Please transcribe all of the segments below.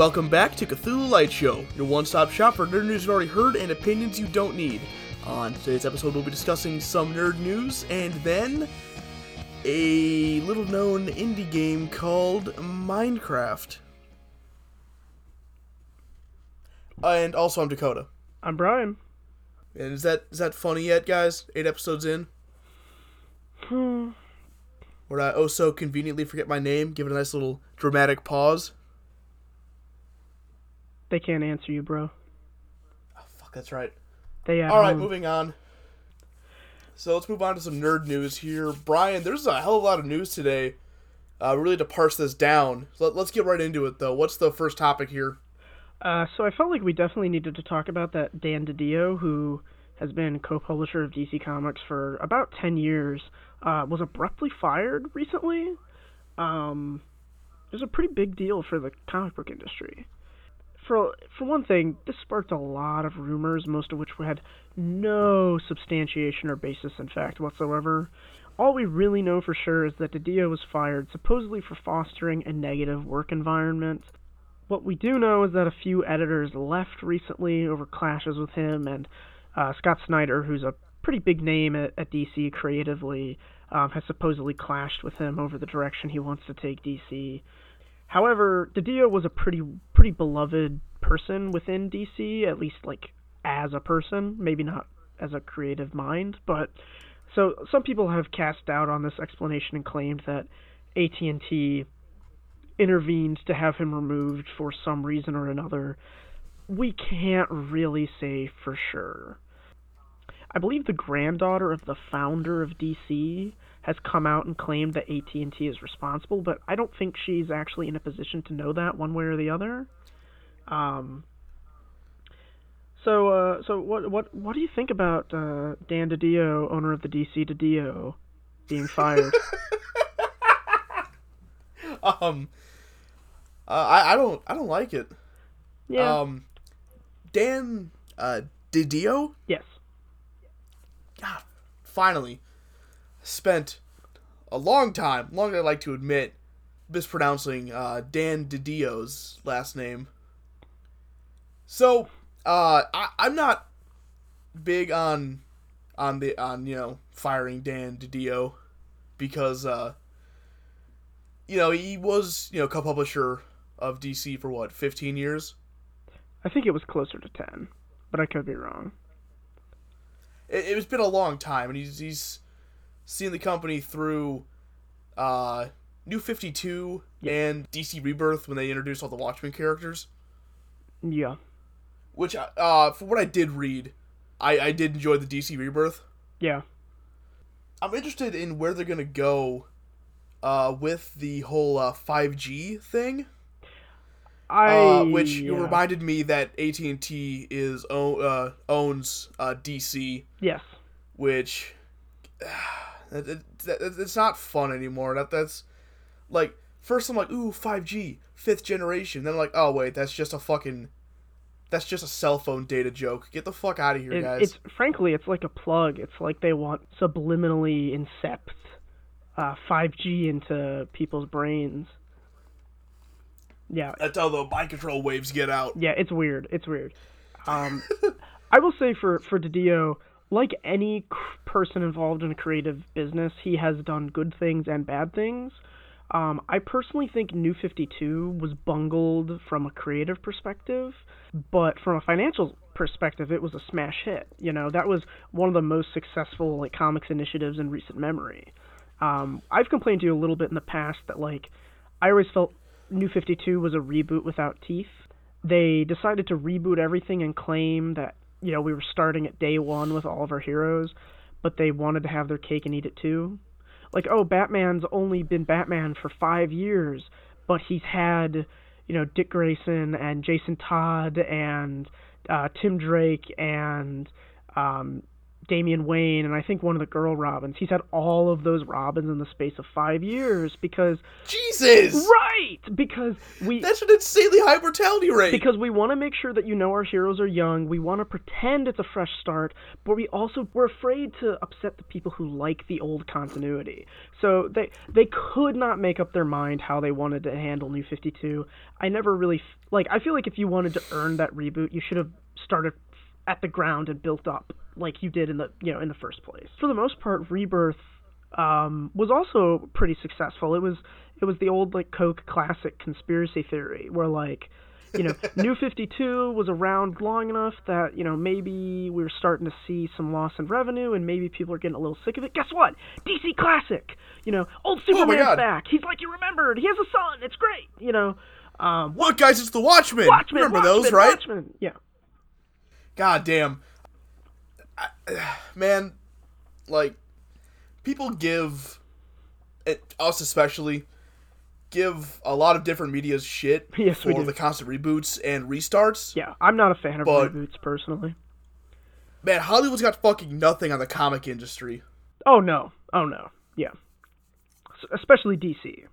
Welcome back to Cthulhu Light Show, your one stop shop for nerd news you've already heard and opinions you don't need. On today's episode, we'll be discussing some nerd news and then a little known indie game called Minecraft. And also, I'm Dakota. I'm Brian. And is that is that funny yet, guys? Eight episodes in, Hmm. where I oh so conveniently forget my name, give it a nice little dramatic pause. They can't answer you, bro. Oh, fuck, that's right. They All right, home. moving on. So let's move on to some nerd news here. Brian, there's a hell of a lot of news today. Uh, really to parse this down. So let, let's get right into it, though. What's the first topic here? Uh, so I felt like we definitely needed to talk about that Dan DiDio, who has been co-publisher of DC Comics for about ten years, uh, was abruptly fired recently. Um, it was a pretty big deal for the comic book industry. For for one thing, this sparked a lot of rumors, most of which had no substantiation or basis in fact whatsoever. All we really know for sure is that DiDio was fired supposedly for fostering a negative work environment. What we do know is that a few editors left recently over clashes with him, and uh, Scott Snyder, who's a pretty big name at, at DC creatively, um, has supposedly clashed with him over the direction he wants to take DC. However, DiDio was a pretty pretty beloved person within DC, at least like as a person, maybe not as a creative mind, but so some people have cast doubt on this explanation and claimed that AT&T intervened to have him removed for some reason or another. We can't really say for sure. I believe the granddaughter of the founder of DC has come out and claimed that AT&T is responsible, but I don't think she's actually in a position to know that one way or the other. Um so uh so what what what do you think about uh Dan DiDio, owner of the DC DiDio, being fired? Um, uh, I I don't I don't like it. yeah. Um, Dan uh, Didio, yes. God, finally spent a long time, longer than I like to admit, mispronouncing uh, Dan Didio's last name. So, uh, I, I'm not big on on the on you know firing Dan Didio because uh, you know he was you know co-publisher of DC for what 15 years. I think it was closer to 10, but I could be wrong. it, it's been a long time, and he's he's seen the company through uh, New Fifty Two and DC Rebirth when they introduced all the Watchmen characters. Yeah. Which, uh, for what I did read, I I did enjoy the DC Rebirth. Yeah. I'm interested in where they're gonna go uh, with the whole uh, 5G thing. I uh, which you yeah. reminded me that AT and T is o- uh, owns uh, DC, Yes. which it, it, it- it's not fun anymore. That that's like first I'm like ooh 5G fifth generation, then I'm like oh wait that's just a fucking that's just a cell phone data joke. Get the fuck out of here, guys. it's frankly, it's like a plug. It's like they want subliminally incept uh, 5G into people's brains. Yeah, That's how the mind control waves get out. yeah, it's weird. It's weird. Um, I will say for for Didio, like any person involved in a creative business, he has done good things and bad things. Um, I personally think New 52 was bungled from a creative perspective, but from a financial perspective, it was a smash hit. You know, that was one of the most successful like comics initiatives in recent memory. Um, I've complained to you a little bit in the past that like I always felt New 52 was a reboot without teeth. They decided to reboot everything and claim that you know we were starting at day one with all of our heroes, but they wanted to have their cake and eat it too. Like, oh, Batman's only been Batman for five years, but he's had you know Dick Grayson and Jason Todd and uh, Tim Drake and um, Damian Wayne and I think one of the girl Robins. He's had all of those Robins in the space of five years because Jesus, right because we that's an insanely high mortality rate. because we want to make sure that you know our heroes are young. We want to pretend it's a fresh start, but we also we're afraid to upset the people who like the old continuity. So they they could not make up their mind how they wanted to handle New 52. I never really like I feel like if you wanted to earn that reboot, you should have started at the ground and built up like you did in the you know in the first place. For the most part, Rebirth um, was also pretty successful. It was it was the old like Coke classic conspiracy theory where like you know New 52 was around long enough that you know maybe we were starting to see some loss in revenue and maybe people are getting a little sick of it. Guess what? DC classic. You know, old Oh Superman's God. back. He's like you remembered. He has a son. It's great. You know. Um, Look, guys, it's the Watchmen. Watchmen, Remember Watchmen, those, right? Watchmen. Yeah. God damn. I, man, like, people give, it, us especially, give a lot of different media's shit Yes, for the constant reboots and restarts. Yeah, I'm not a fan of reboots personally. Man, Hollywood's got fucking nothing on the comic industry. Oh no. Oh no. Yeah. Especially DC.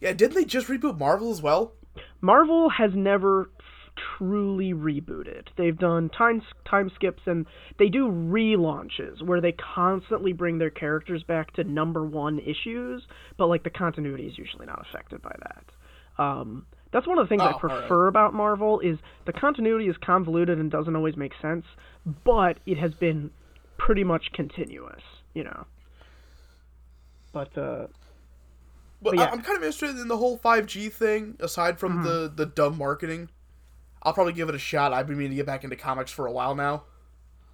Yeah, didn't they just reboot Marvel as well? Marvel has never truly rebooted. They've done time time skips and they do relaunches where they constantly bring their characters back to number 1 issues, but like the continuity is usually not affected by that. Um that's one of the things Oh, I prefer about Marvel is the continuity is convoluted and doesn't always make sense, but it has been pretty much continuous, you know. But uh But, But yeah. I, I'm kind of interested in the whole 5G thing, aside from the, the dumb marketing. I'll probably give it a shot. I've been meaning to get back into comics for a while now.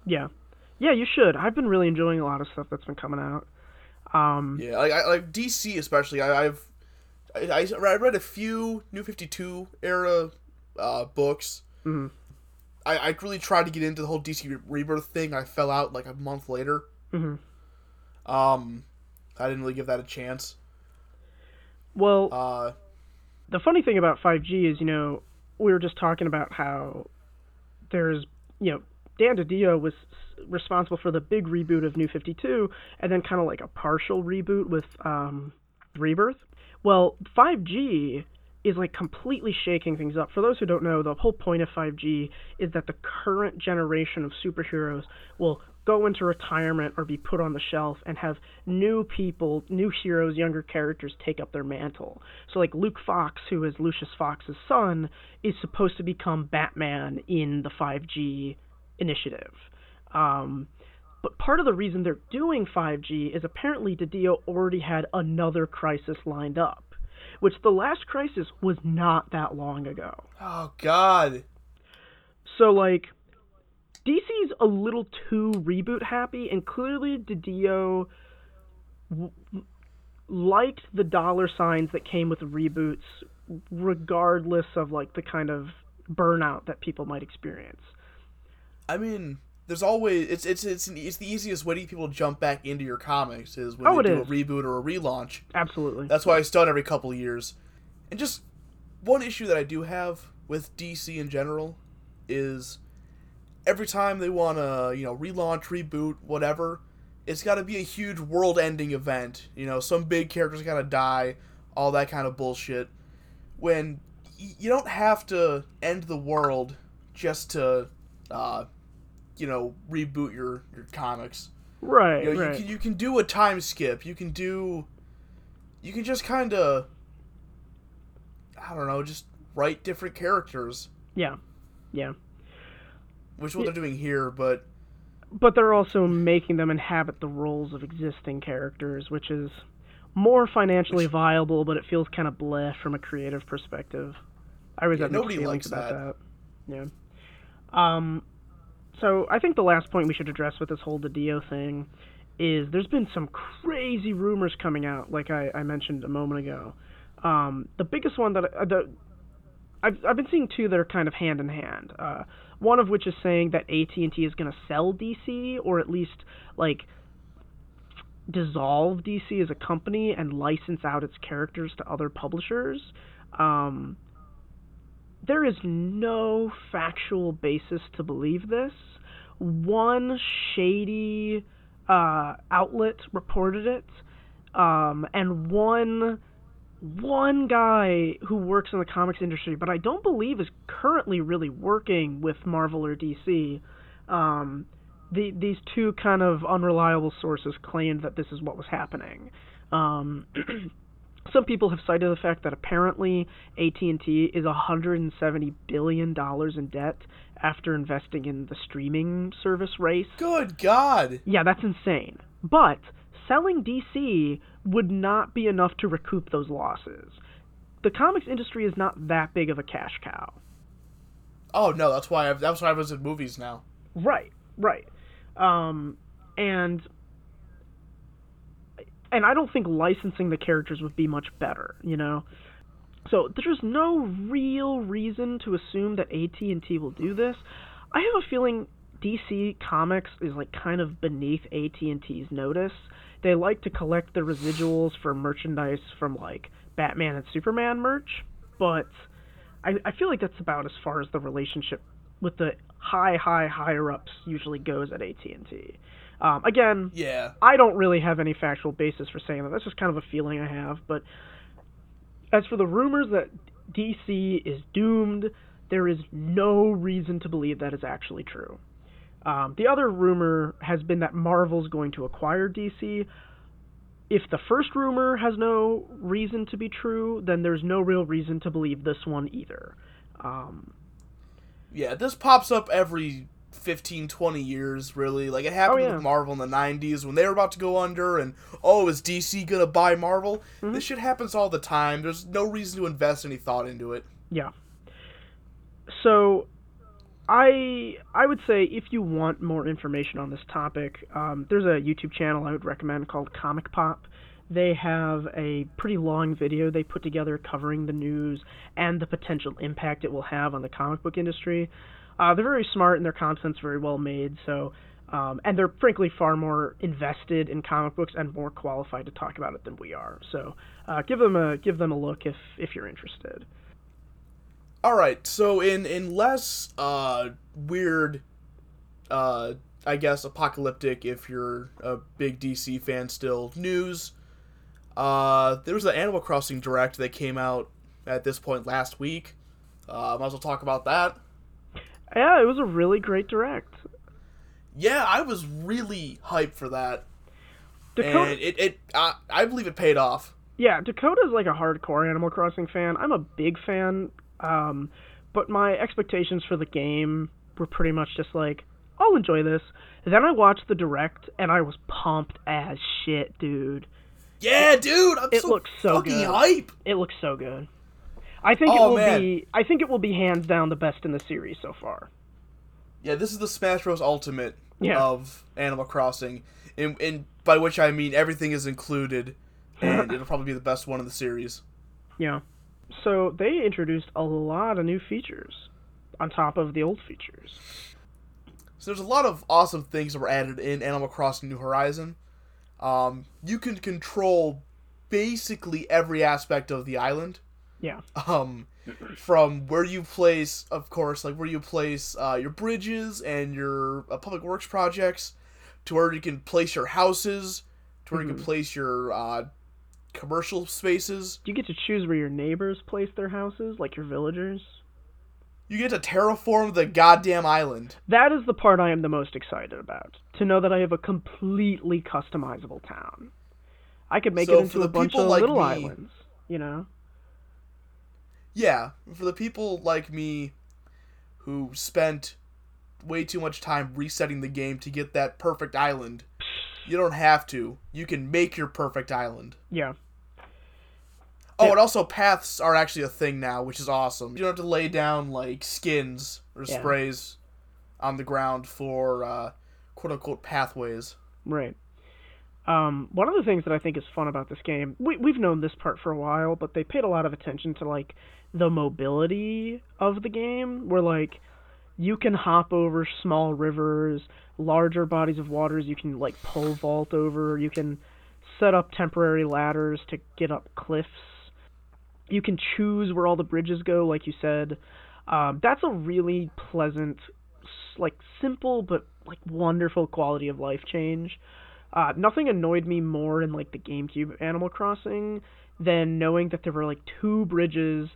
Yeah, yeah, you should. I've been really enjoying a lot of stuff that's been coming out. Um, Yeah, like, I, like DC especially. I, I've I, I read a few New Fifty Two era uh, books. Mhm. I, I really tried to get into the whole DC Rebirth thing. I fell out like a month later. mhm. Um, I didn't really give that a chance. Well, Uh, the funny thing about 5G is, you know, we were just talking about how there's, you know, Dan DiDio was responsible for the big reboot of New 52, and then kind of like a partial reboot with um, Rebirth. Well, 5G is like completely shaking things up. For those who don't know, the whole point of 5G is that the current generation of superheroes will go into retirement or be put on the shelf and have new people, new heroes, younger characters take up their mantle. So like Luke Fox, who is Lucius Fox's son, is supposed to become Batman in the 5G initiative. Um, but part of the reason they're doing 5G is apparently DiDio already had another crisis lined up, which the last crisis was not that long ago. oh God. So like DC's a little too reboot happy, and clearly DiDio w- liked the dollar signs that came with reboots, regardless of like the kind of burnout that people might experience. I mean, there's always it's it's it's, an, it's the easiest way to get people to jump back into your comics is when Oh, they do is. a reboot or a relaunch. Absolutely. That's why it's done every couple of years. And just one issue that I do have with DC in general is every time they want to, you know, relaunch, reboot, whatever, it's got to be a huge world-ending event. You know, some big character's got to die, all that kind of bullshit. When y- you don't have to end the world just to, uh, you know, reboot your your comics. right, You, know, right. you, can, you can do a time skip. You can do. You can just kind of. I don't know, just write different characters, yeah. Yeah. Which is what Yeah. they're doing here, but. But they're also making them inhabit the roles of existing characters, which is more financially Which- viable, but it feels kind of bleh from a creative perspective. I always Yeah, mixed nobody likes about that. Yeah. Um, so I think the last point we should address with this whole Dio thing is there's been some crazy rumors coming out, like I, I mentioned a moment ago. Um, the biggest one that uh, the I've I've been seeing two that are kind of hand in hand. Uh, one of which is saying that AT and T is going to sell DC, or at least like dissolve DC as a company and license out its characters to other publishers. Um, there is no factual basis to believe this. one shady uh, outlet reported it, um, and one one guy who works in the comics industry, but I don't believe is currently really working with Marvel or DC. Um, the, these two kind of unreliable sources claimed that this is what was happening. Um, some people have cited the fact that apparently AT&T is 170 billion dollars in debt after investing in the streaming service race. Good God! Yeah, that's insane. But selling DC would not be enough to recoup those losses. The comics industry is not that big of a cash cow. Oh no, that's why I've, that's why I was in movies now. Right, right. Um, and and I don't think licensing the characters would be much better, you know. So there's no real reason to assume that AT&T will do this. I have a feeling DC Comics is like kind of beneath AT&T's notice. They like to collect the residuals for merchandise from like Batman and Superman merch, but I, I feel like that's about as far as the relationship with the high, high, higher ups usually goes at AT&T. Um, again, Yeah. I don't really have any factual basis for saying that. That's just kind of a feeling I have. But as for the rumors that DC is doomed, there is no reason to believe that is actually true. Um, the other rumor has been that Marvel's going to acquire DC. If the first rumor has no reason to be true, then there's no real reason to believe this one either. Um, Yeah, this pops up every 15, 20 years, really. Like, it happened Oh, yeah. with Marvel in the 90s when they were about to go under, and, oh, is DC gonna buy Marvel? Mm-hmm. This shit happens all the time. There's no reason to invest any thought into it. Yeah. So, I I would say if you want more information on this topic, um, there's a YouTube channel I would recommend called Comic Pop. They have a pretty long video they put together covering the news and the potential impact it will have on the comic book industry. Uh, they're very smart and their content's very well made. So, um, and they're frankly far more invested in comic books and more qualified to talk about it than we are. So, uh, give them a give them a look if if you're interested. All right, so in in less uh weird uh I guess apocalyptic if you're a big DC fan still news uh there was an Animal Crossing direct that came out at this point last week. Uh might as well talk about that. Yeah, it was a really great direct. Yeah, I was really hyped for that. Dakota, And it it I, I believe it paid off. yeah, Dakota's like a hardcore Animal Crossing fan. I'm a big fan, um, but my expectations for the game were pretty much just like, I'll enjoy this. Then I watched the direct, and I was pumped as shit, dude. Yeah, dude, I'm It so looks so fucking good. hype. It looks so good. I think it Oh, will man. be. I think it will be hands down the best in the series so far. Yeah, this is the Smash Bros. Ultimate Yeah. of Animal Crossing, and, and by which I mean everything is included, and it'll probably be the best one in the series. Yeah. So they introduced a lot of new features on top of the old features. So there's a lot of awesome things that were added in Animal Crossing New Horizon. Um, you can control basically every aspect of the island. Yeah. Um, from where you place, of course, like where you place uh, your bridges and your uh, public works projects, to where you can place your houses, to where you can place your uh, commercial spaces. You get to choose where your neighbors place their houses, like your villagers. You get to terraform the goddamn island. That is the part I am the most excited about. To know that I have a completely customizable town. I could make So it into a bunch of like little me- islands, you know? Yeah, for the people like me who spent way too much time resetting the game to get that perfect island, you don't have to. You can make your perfect island. Yeah. Oh, Yeah. and also paths are actually a thing now, which is awesome. You don't have to lay down like skins or Yeah. sprays on the ground for uh, quote unquote pathways. Right. Um, one of the things that I think is fun about this game, we, we've known this part for a while, but they paid a lot of attention to like the mobility of the game, where like you can hop over small rivers, larger bodies of waters. You can like pole vault over. You can set up temporary ladders to get up cliffs. You can choose where all the bridges go, like you said. Um, that's a really pleasant like simple but like wonderful quality of life change. Uh, nothing annoyed me more in like the GameCube Animal Crossing than knowing that there were like two bridges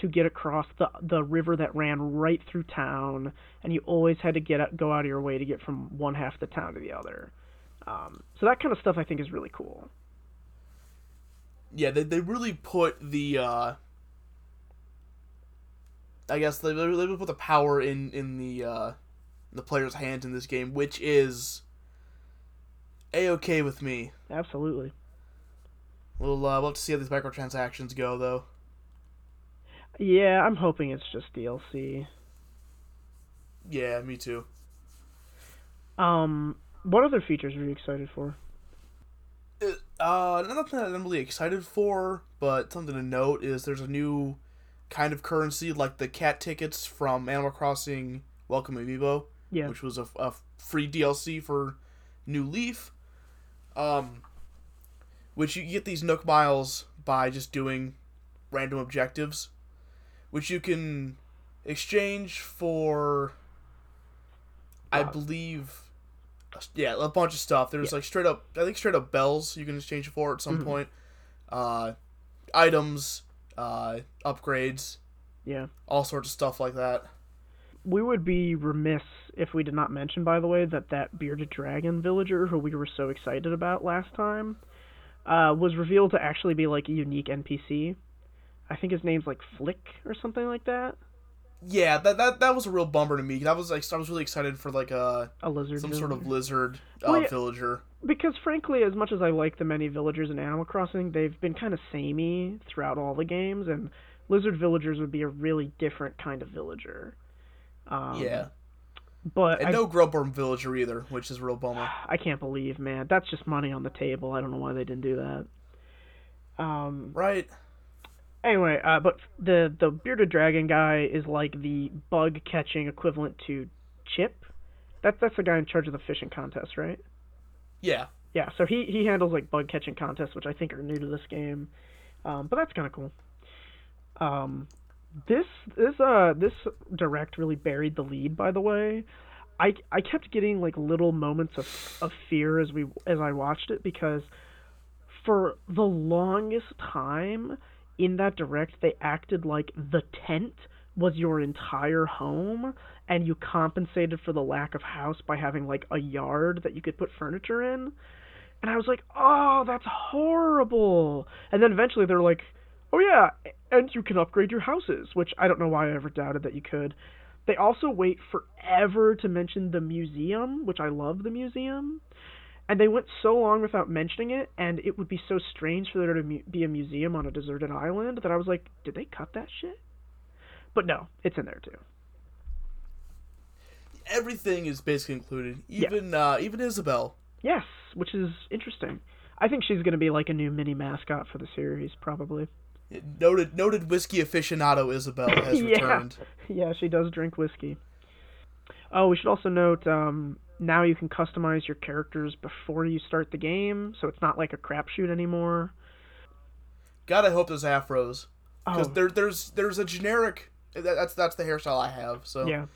to get across the the river that ran right through town, and you always had to get go out of your way to get from one half of the town to the other. Um, so that kind of stuff I think is really cool. Yeah, they they really put the uh, I guess they really put the power in in the uh, the player's hands in this game, which is a okay with me. Absolutely. We'll uh, we'll have to see how these microtransactions go, though. Yeah, I'm hoping it's just DLC. Yeah, me too. Um, what other features are you excited for? Uh, nothing that I'm really excited for, but something to note is there's a new kind of currency like the cat tickets from Animal Crossing Welcome Amiibo, yeah. which was a, a free DLC for New Leaf. Um, which you get these Nook Miles by just doing random objectives, which you can exchange for, I believe, yeah, a bunch of stuff. There's Yeah. like straight up, I think straight up bells you can exchange for at some Mhm. point, uh, items, uh, upgrades, Yeah. all sorts of stuff like that. We would be remiss if we did not mention, by the way, that that bearded dragon villager who we were so excited about last time uh, was revealed to actually be like a unique NPC. I think his name's like Flick or something like that. Yeah, that that, that was a real bummer to me. That was like I was really excited for like a A lizard. some sort of lizard uh, Well, yeah. villager. because frankly, as much as I like the many villagers in Animal Crossing, they've been kind of samey throughout all the games, and lizard villagers would be a really different kind of villager. Um, yeah, but and I, no Grubworm villager either, which is a real bummer. I can't believe, man, that's just money on the table. I don't know why they didn't do that. Um. Right? Anyway, uh, but the the bearded dragon guy is like the bug catching equivalent to Chip. That's that's the guy in charge of the fishing contest, right? Yeah. Yeah, so he he handles like bug catching contests, which I think are new to this game. Um, but that's kind of cool. Um, this this uh this direct really buried the lead. By the way, I I kept getting like little moments of of fear as we as I watched it because for the longest time in that direct they acted like the tent was your entire home and you compensated for the lack of house by having like a yard that you could put furniture in. And I was like, "Oh, that's horrible." And then eventually they're like, "Oh yeah, and you can upgrade your houses," which I don't know why I ever doubted that you could. They also wait forever to mention the museum, which I love the museum. And they went so long without mentioning it, and it would be so strange for there to mu- be a museum on a deserted island that I was like, did they cut that shit? But no, it's in there too. Everything is basically included. Yeah. Even uh, even Isabelle. Yes, which is interesting. I think she's going to be like a new mini mascot for the series, probably. Noted noted whiskey aficionado Isabelle has Yeah. returned. Yeah, she does drink whiskey. Oh, we should also note um, now you can customize your characters before you start the game, so it's not like a crapshoot anymore. God, I hope those afros because Oh, there there's there's a generic. that- That's that's the hairstyle I have. So yeah.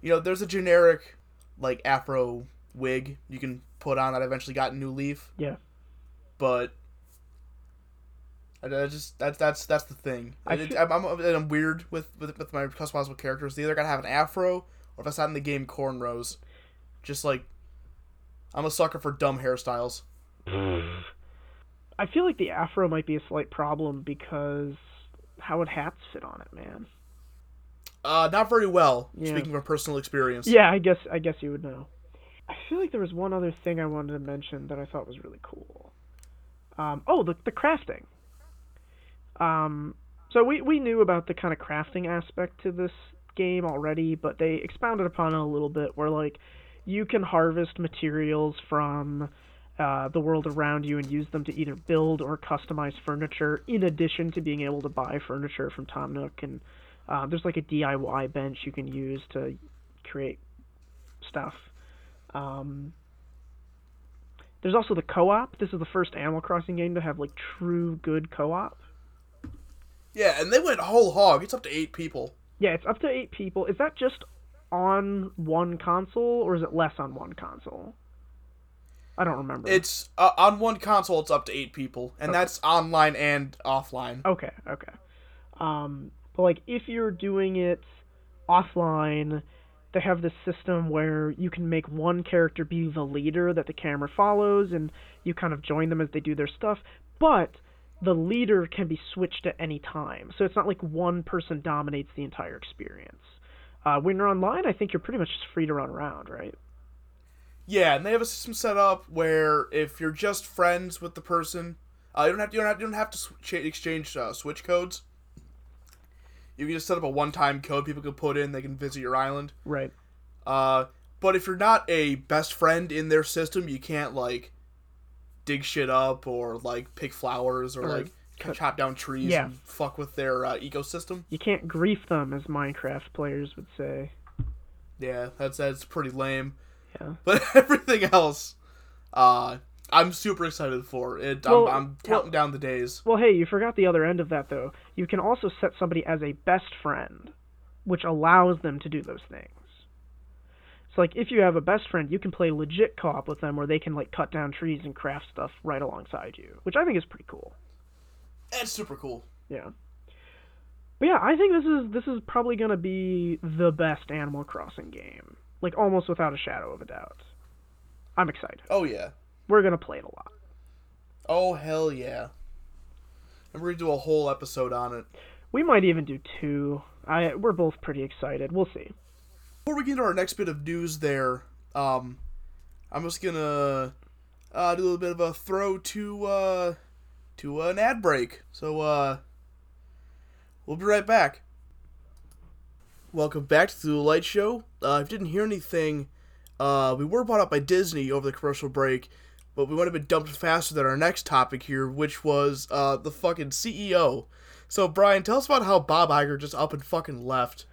you know, there's a generic like afro wig you can put on that I eventually got New Leaf. Yeah. But I, I just that's that's that's the thing. I feel- I'm, I'm, I'm weird with, with with my customizable characters. They either gotta have an afro or if it's not in the game, cornrows. Just like I'm a sucker for dumb hairstyles. I feel like the afro might be a slight problem because how would hats fit on it, man? Uh, not very well. Yeah. Speaking from personal experience. Yeah, I guess I guess you would know. I feel like there was one other thing I wanted to mention that I thought was really cool. Um, oh, the the crafting. Um, so we we knew about the kind of crafting aspect to this game already, but they expounded upon it a little bit. Where like you can harvest materials from uh, the world around you and use them to either build or customize furniture, in addition to being able to buy furniture from Tom Nook. And uh, there's like a DIY bench you can use to create stuff. Um, there's also the co-op. This is the first Animal Crossing game to have like true good co-op. Yeah, and they went whole hog. It's up to eight people. Yeah, it's up to eight people. Is that just on one console or is it less on one console? I don't remember. It's uh, on one console. It's up to eight people, and that's online and offline. Okay, okay. Um, but like if you're doing it offline, they have this system where you can make one character be the leader that the camera follows, and you kind of join them as they do their stuff. But the leader can be switched at any time, so it's not like one person dominates the entire experience. Uh, when you're online, I think you're pretty much just free to run around, right? Yeah, and they have a system set up where if you're just friends with the person, uh, you don't have to, you don't have, you don't have to sw- exchange uh, switch codes. You can just set up a one-time code people can put in. They can visit your island. Right. Uh, but if you're not a best friend in their system, you can't like dig shit up or like pick flowers or, Or like chop down trees Yeah. and fuck with their uh, ecosystem. You can't grief them, as Minecraft players would say. Yeah, that's that's pretty lame. Yeah. But everything else, uh, I'm super excited for it. Well, I'm, I'm counting down the days. Well, hey, you forgot the other end of that, though. You can also set somebody as a best friend, which allows them to do those things. So, like, if you have a best friend, you can play legit co-op with them, where they can like cut down trees and craft stuff right alongside you, which I think is pretty cool. It's super cool. Yeah. But yeah, I think this is this is probably gonna be the best Animal Crossing game, like almost without a shadow of a doubt. I'm excited. Oh yeah. We're gonna play it a lot. Oh hell yeah. And we're gonna do a whole episode on it. We might even do two. I we're both pretty excited. We'll see. Before we get into our next bit of news, there, um, I'm just gonna uh, do a little bit of a throw to uh, to an ad break. So uh, we'll be right back. Welcome back to the Light Show. Uh, if you didn't hear anything, uh, we were brought up by Disney over the commercial break, but we might have been dumped faster than our next topic here, which was uh, the fucking CEO. So Brian, tell us about how Bob Iger just up and fucking left.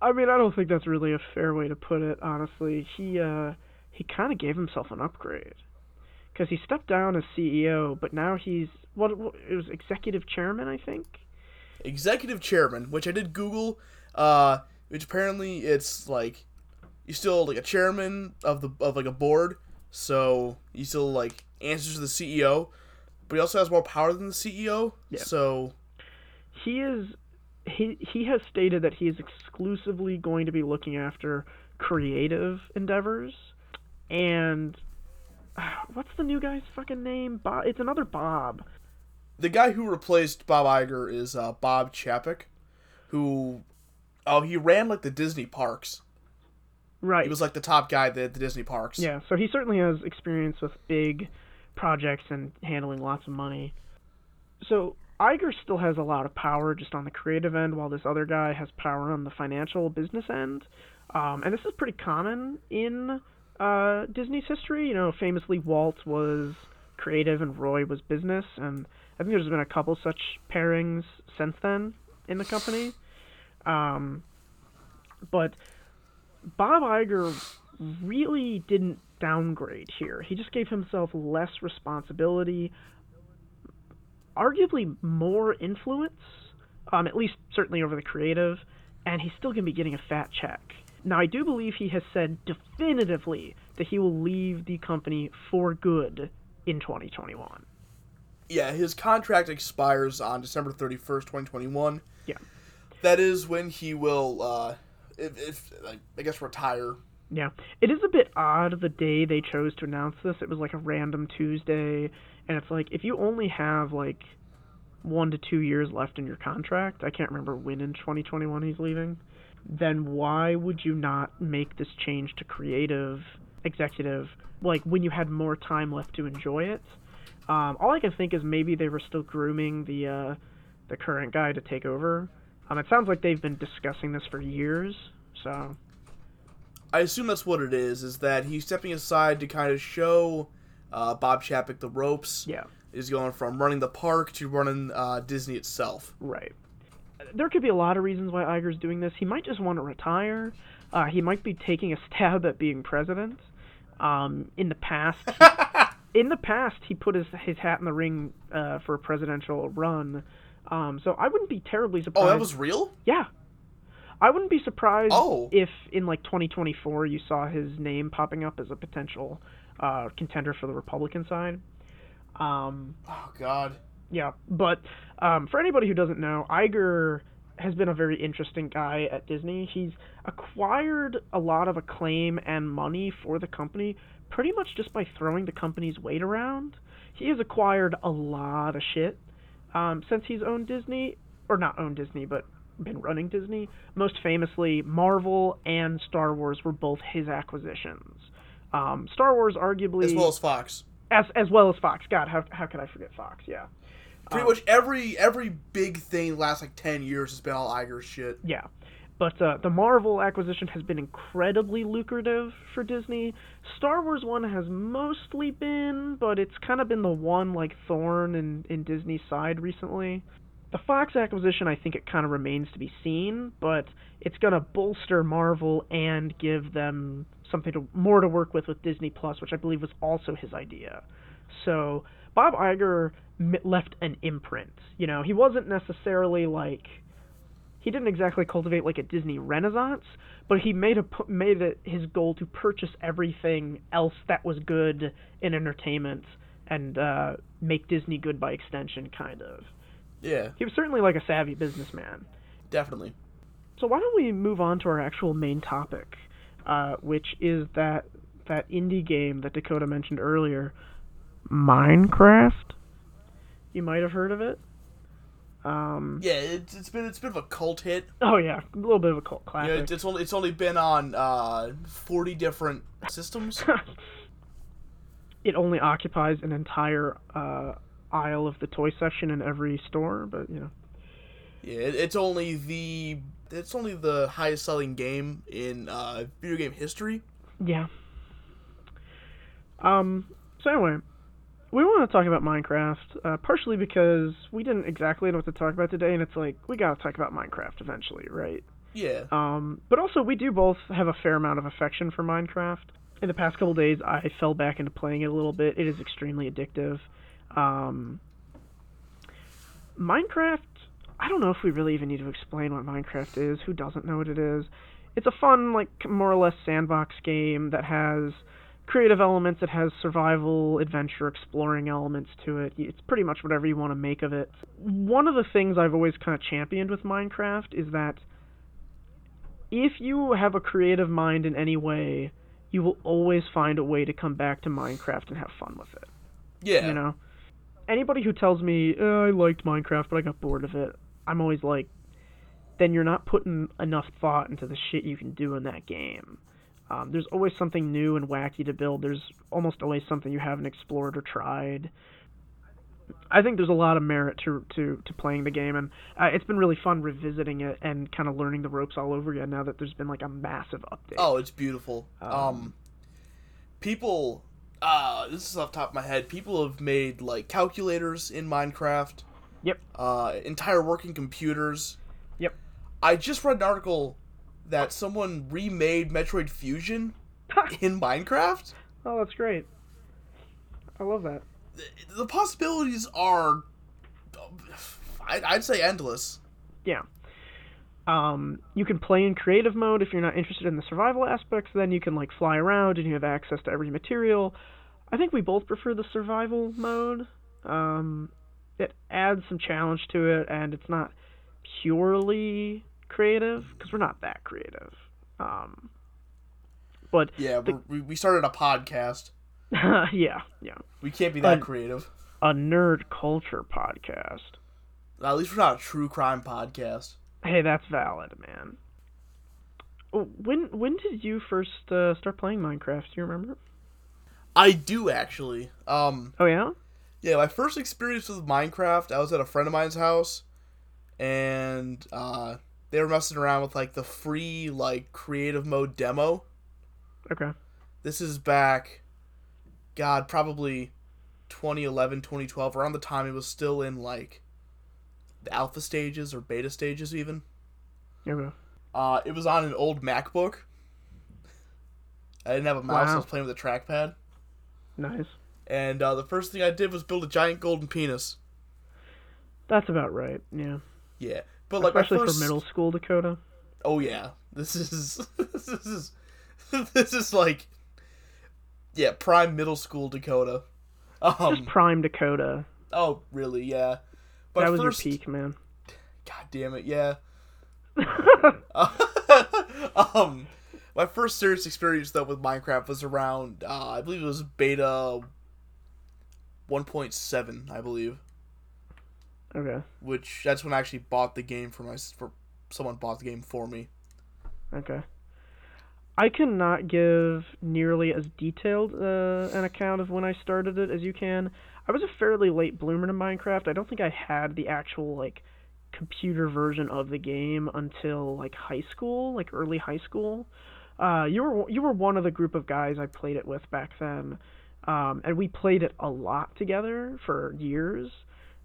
I mean, I don't think that's really a fair way to put it. Honestly, he uh he kind of gave himself an upgrade because he stepped down as CEO, but now he's what, what it was executive chairman, I think. executive chairman, which I did Google, uh, which apparently it's like you still like a chairman of the of like a board, so you still like answers to the CEO, but he also has more power than the CEO. Yeah. So He is he he has stated that he is exclusively going to be looking after creative endeavors, and what's the new guy's fucking name? Bob. It's another Bob. the guy who replaced Bob Iger is uh, Bob Chapek, who oh he ran like the Disney parks. Right. He was like the top guy at the Disney parks. Yeah, so he certainly has experience with big projects and handling lots of money. So Iger still has a lot of power just on the creative end, while this other guy has power on the financial business end. Um, and this is pretty common in uh, Disney's history. You know, famously Walt was creative and Roy was business, and I think there's been a couple such pairings since then in the company. Um, but Bob Iger really didn't downgrade here. He just gave himself less responsibility, arguably more influence, um, at least certainly over the creative, and he's still going to be getting a fat check. Now, I do believe he has said definitively that he will leave the company for good in 2021. Yeah, his contract expires on December 31st, 2021. Yeah. That is when he will, uh, if, if like, I guess, retire. Yeah, it is a bit odd the day they chose to announce this. It was like a random Tuesday, and it's like if you only have like one to two years left in your contract, I can't remember when in 2021 he's leaving, then why would you not make this change to creative executive like when you had more time left to enjoy it? Um, all I can think is maybe they were still grooming the uh, the current guy to take over. Um, it sounds like they've been discussing this for years, so I assume that's what it is, is that he's stepping aside to kind of show uh, Bob Chapek the ropes. yeah. He's going from running the park to running uh, Disney itself. Right. There could be a lot of reasons why Iger's doing this. He might just want to retire. Uh, he might be taking a stab at being president. Um, in the past, in the past, he put his his hat in the ring uh, for a presidential run. Um, so I wouldn't be terribly surprised. Oh, that was real? yeah. I wouldn't be surprised Oh. if in like 2024 you saw his name popping up as a potential uh, contender for the Republican side. Um, Oh God. Yeah, but um, for anybody who doesn't know, Iger has been a very interesting guy at Disney. He's acquired a lot of acclaim and money for the company pretty much just by throwing the company's weight around. He has acquired a lot of shit um, since he's owned Disney, or not owned Disney, but been running Disney. Most famously, Marvel and Star Wars were both his acquisitions. Um, Star Wars, arguably, As well as Fox. as as well as Fox. God, how how could I forget Fox? Yeah. Pretty Um, much every every big thing the last like ten years has been all Iger shit. Yeah. But uh, the Marvel acquisition has been incredibly lucrative for Disney. Star Wars one has mostly been, but it's kind of been the one like thorn in, in Disney's side recently. The Fox acquisition, I think it kind of remains to be seen, but it's going to bolster Marvel and give them something to, more to work with with Disney Plus, which I believe was also his idea. So Bob Iger left an imprint. You know, he wasn't necessarily like he didn't exactly cultivate like a Disney renaissance, but he made a made it his goal to purchase everything else that was good in entertainment and uh, make Disney good by extension, kind of. Yeah, He was certainly like a savvy businessman. definitely. So why don't we move on to our actual main topic, uh, which is that that indie game that Dakota mentioned earlier, Minecraft. You might have heard of it. Um, Yeah, it's, it's been it's been a cult hit. oh yeah, a little bit of a cult classic. know, it's, it's only it's only been on uh, forty different systems. it only occupies an entire uh, aisle of the toy section in every store, but you know. yeah, it, it's only the it's only the highest selling game in uh, video game history. Yeah. Um. So anyway, we want to talk about Minecraft, uh, partially because we didn't exactly know what to talk about today, and it's like we gotta talk about Minecraft eventually, right? Yeah, Um. But also, we do both have a fair amount of affection for Minecraft. In the past couple days, I fell back into playing it a little bit. It is extremely addictive. Um. Minecraft. I don't know if we really even need to explain what Minecraft is. Who doesn't know what it is? It's a fun, like more or less sandbox game that has creative elements. It has survival, adventure, exploring elements to it. It's pretty much whatever you want to make of it. One of the things I've always kind of championed with Minecraft is that if you have a creative mind in any way, you will always find a way to come back to Minecraft and have fun with it. yeah. You know, anybody who tells me "Uh, I liked Minecraft but I got bored of it, I'm always like, then you're not putting enough thought into the shit you can do in that game. Um, there's always something new and wacky to build. There's almost always something you haven't explored or tried. I think there's a lot of merit to to, to playing the game, and uh, it's been really fun revisiting it and kind of learning the ropes all over again. Now that there's been like a massive update. Oh, it's beautiful. Um, Um, people, uh, this is off the top of my head. People have made like calculators in Minecraft. Yep. Uh, entire working computers. Yep. I just read an article that someone remade Metroid Fusion in Minecraft. Oh, that's great. I love that. The, the possibilities are, I'd, I'd say, endless. Yeah. Um, you can play in creative mode if you're not interested in the survival aspects. Then you can like fly around and you have access to every material. I think we both prefer the survival mode. Um, it adds some challenge to it, and it's not purely creative because we're not that creative. Um, but Yeah, we're, we we started a podcast. yeah, yeah, We can't be that Uh, creative. a nerd culture podcast. At least we're not a true crime podcast. Hey, that's valid, man. Oh, When when did you first uh, start playing Minecraft? Do you remember? I do actually. Um, Oh yeah. yeah, my first experience with Minecraft, I was at a friend of mine's house, and uh, they were messing around with like the free like creative mode demo. Okay. This is back, God, probably 2011, 2012, around the time it was still in like the alpha stages or beta stages even. Okay. Uh, it was on an old MacBook. I didn't have a mouse. I was playing with a trackpad. Nice. And uh, the first thing I did was build a giant golden penis. That's about right. Yeah. Yeah, but like Especially first, for middle school Dakota. Oh yeah, this is this is this is like yeah, prime middle school Dakota. Just Um, prime Dakota. oh really? Yeah. But that was first, your peak, man. God damn it! Yeah. um, my first serious experience though with Minecraft was around uh, I believe it was beta 1.7, I believe, okay. which that's when I actually bought the game for my for someone bought the game for me. Okay. I cannot give nearly as detailed uh, an account of when I started it as you can. I was a fairly late bloomer to Minecraft. I don't think I had the actual like computer version of the game until like high school, like early high school. Uh, you were you were one of the group of guys I played it with back then, um, and we played it a lot together for years.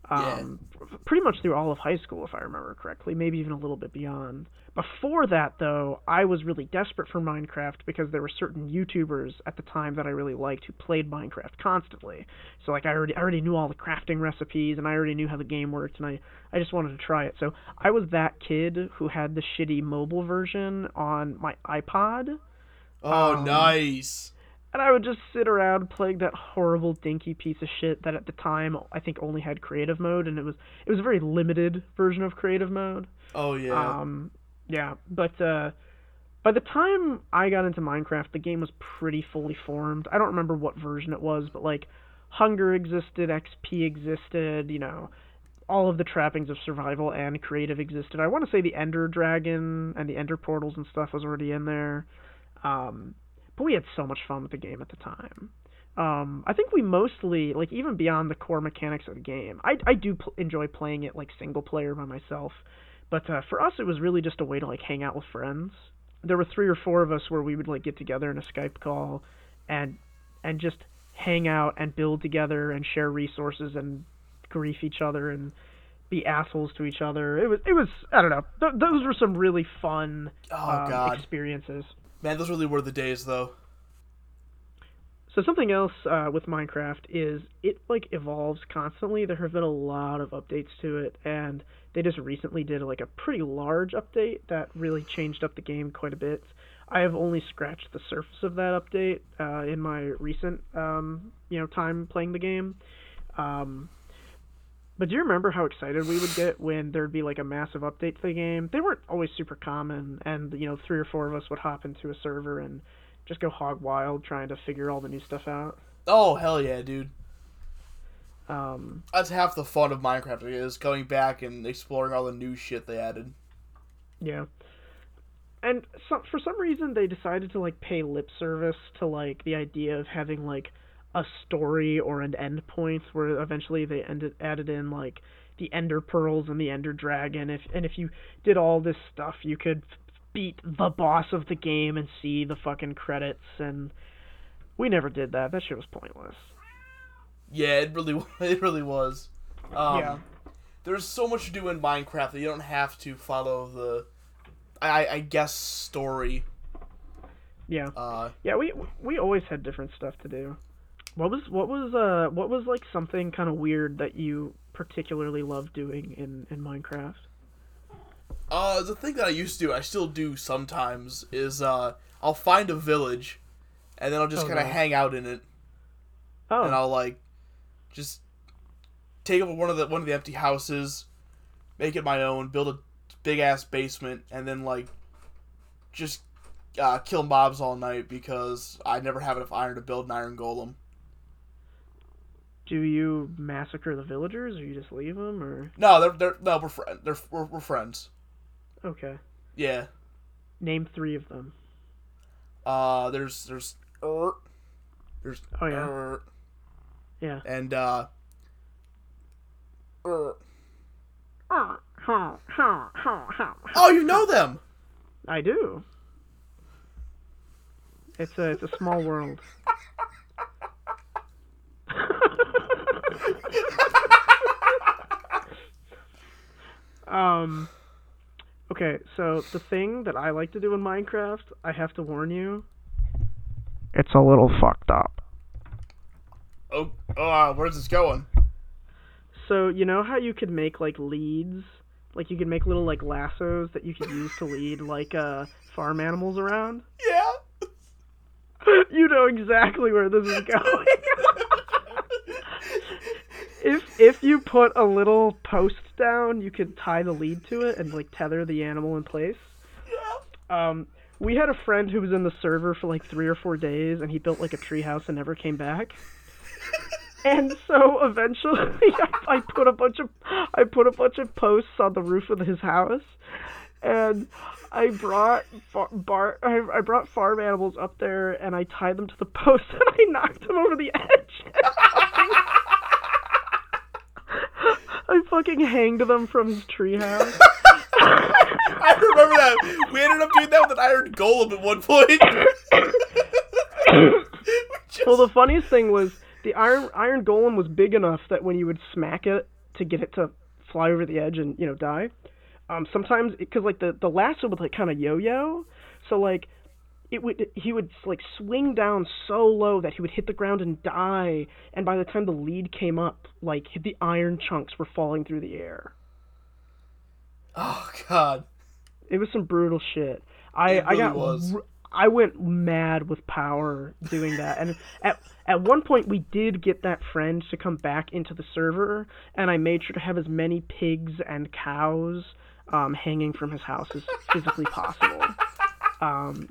Um, pretty much through all of high school, if I remember correctly, maybe even a little bit beyond. Before that, though, I was really desperate for Minecraft because there were certain YouTubers at the time that I really liked who played Minecraft constantly. So like I already I already knew all the crafting recipes and I already knew how the game worked and I I just wanted to try it. So I was that kid who had the shitty mobile version on my iPod Oh, Um, nice. And I would just sit around playing that horrible dinky piece of shit that at the time I think only had creative mode and it was it was a very limited version of creative mode. Oh yeah. Um, yeah, but uh, by the time I got into Minecraft, the game was pretty fully formed. I don't remember what version it was, but like hunger existed, XP existed, you know, all of the trappings of survival and creative existed. I want to say the Ender Dragon and the Ender portals and stuff was already in there. Um, but we had so much fun with the game at the time. Um, I think we mostly like even beyond the core mechanics of the game. I I do pl- enjoy playing it like single player by myself, but uh, for us it was really just a way to like hang out with friends. There were three or four of us where we would like get together in a Skype call, and and just hang out and build together and share resources and grief each other and be assholes to each other. It was it was I don't know. Th- those were some really fun oh um, god. experiences. Man, those really were the days though. So something else uh, with Minecraft is it like evolves constantly. There have been a lot of updates to it, and they just recently did like a pretty large update that really changed up the game quite a bit. I have only scratched the surface of that update uh, in my recent um, you know time playing the game. Um, but do you remember how excited we would get when there'd be like a massive update to the game? They weren't always super common, and you know three or four of us would hop into a server and just go hog wild trying to figure all the new stuff out. Oh hell yeah, dude. Um, That's half the fun of Minecraft is going back and exploring all the new shit they added. yeah. And some, for some reason they decided to like pay lip service to like the idea of having like a story or an end point where eventually they ended added in like the ender pearls and the ender dragon if and if you did all this stuff you could beat the boss of the game and see the fucking credits and we never did that. That shit was pointless. Yeah, it really it really was. Um, Yeah. There's so much to do in Minecraft that you don't have to follow the, I, I guess, story. Yeah. Uh, Yeah, we we always had different stuff to do. What was what was uh what was like something kind of weird that you particularly loved doing in in Minecraft? uh, the thing that I used to do, I still do sometimes, is uh, I'll find a village, and then I'll just Oh, kind of no. hang out in it, Oh, and I'll like, just take over one of the one of the empty houses, make it my own, build a big ass basement, and then like, just uh, kill mobs all night because I never have enough iron to build an iron golem. Do you massacre the villagers or you just leave them or No, they're they're no, we're friends. They're we're, we're friends. okay? Yeah. Name three of them. Uh, there's there's er, there's Oh yeah, er, yeah. and uh, er. Oh, you know them. I do. It's a it's a small world. um. Okay, so the thing that I like to do in Minecraft, I have to warn you, it's a little fucked up. Oh, oh, uh, where's this going? So you know how you could make like leads, Like you could make little like lassos that you could use to lead like uh farm animals around. Yeah. you know exactly where this is going. if if you put a little post down, you could tie the lead to it and like tether the animal in place. Yeah. Um, we had a friend who was in the server for like three or four days, and he built like a treehouse and never came back. and so eventually, I, put a bunch of I put a bunch of posts on the roof of his house, and I brought far, bar I, I brought farm animals up there, and I tied them to the post, and I knocked them over the edge. I fucking hanged them from his treehouse. I remember that. We ended up doing that with an iron golem at one point. Well, the funniest thing was the iron iron golem was big enough that when you would smack it to get it to fly over the edge and you know die, um, sometimes because like the the lasso would like kind of yo-yo, so like it would he would like swing down so low that he would hit the ground and die, and by the time the lead came up, like the iron chunks were falling through the air. oh God. It was some brutal shit. I It I got was. I went mad with power doing that, and at at one point we did get that friend to come back into the server, and I made sure to have as many pigs and cows um, hanging from his house as physically possible. Um,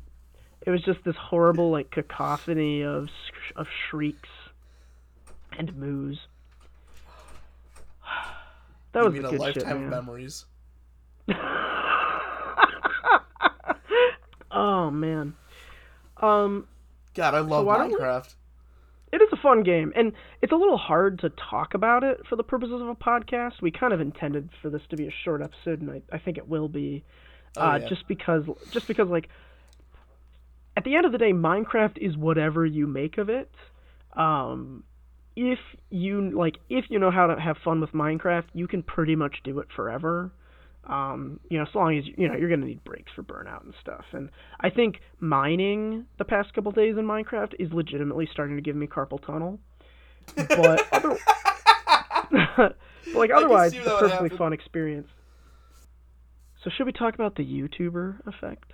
it was just this horrible like cacophony of sh- of shrieks and moos. That was you mean good a lifetime shit, of memories. oh man. Um, God, I love we- Minecraft. it is a fun game, and it's a little hard to talk about it for the purposes of a podcast. We kind of intended for this to be a short episode, and I, I think it will be, Oh, uh, yeah. just because, just because, like, at the end of the day, Minecraft is whatever you make of it. Um, if you like, if you know how to have fun with Minecraft, you can pretty much do it forever. Um, you know, as long as you know you're gonna need breaks for burnout and stuff. And I think mining the past couple days in Minecraft is legitimately starting to give me carpal tunnel. But other, but like otherwise, it's a perfectly fun experience. So should we talk about the YouTuber effect?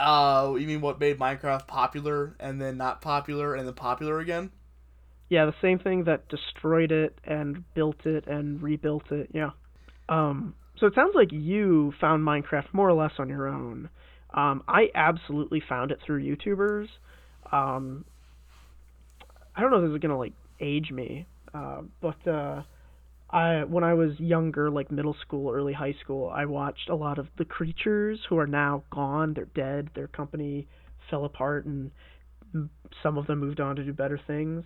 Uh, you mean what made Minecraft popular and then not popular and then popular again? Yeah, the same thing that destroyed it and built it and rebuilt it. Yeah. Um. So it sounds like you found Minecraft more or less on your own. Um, I absolutely found it through YouTubers. Um, I don't know if this is gonna like age me, uh, but uh, I when I was younger, like middle school, early high school, I watched a lot of the creatures who are now gone. They're dead. Their company fell apart, and some of them moved on to do better things.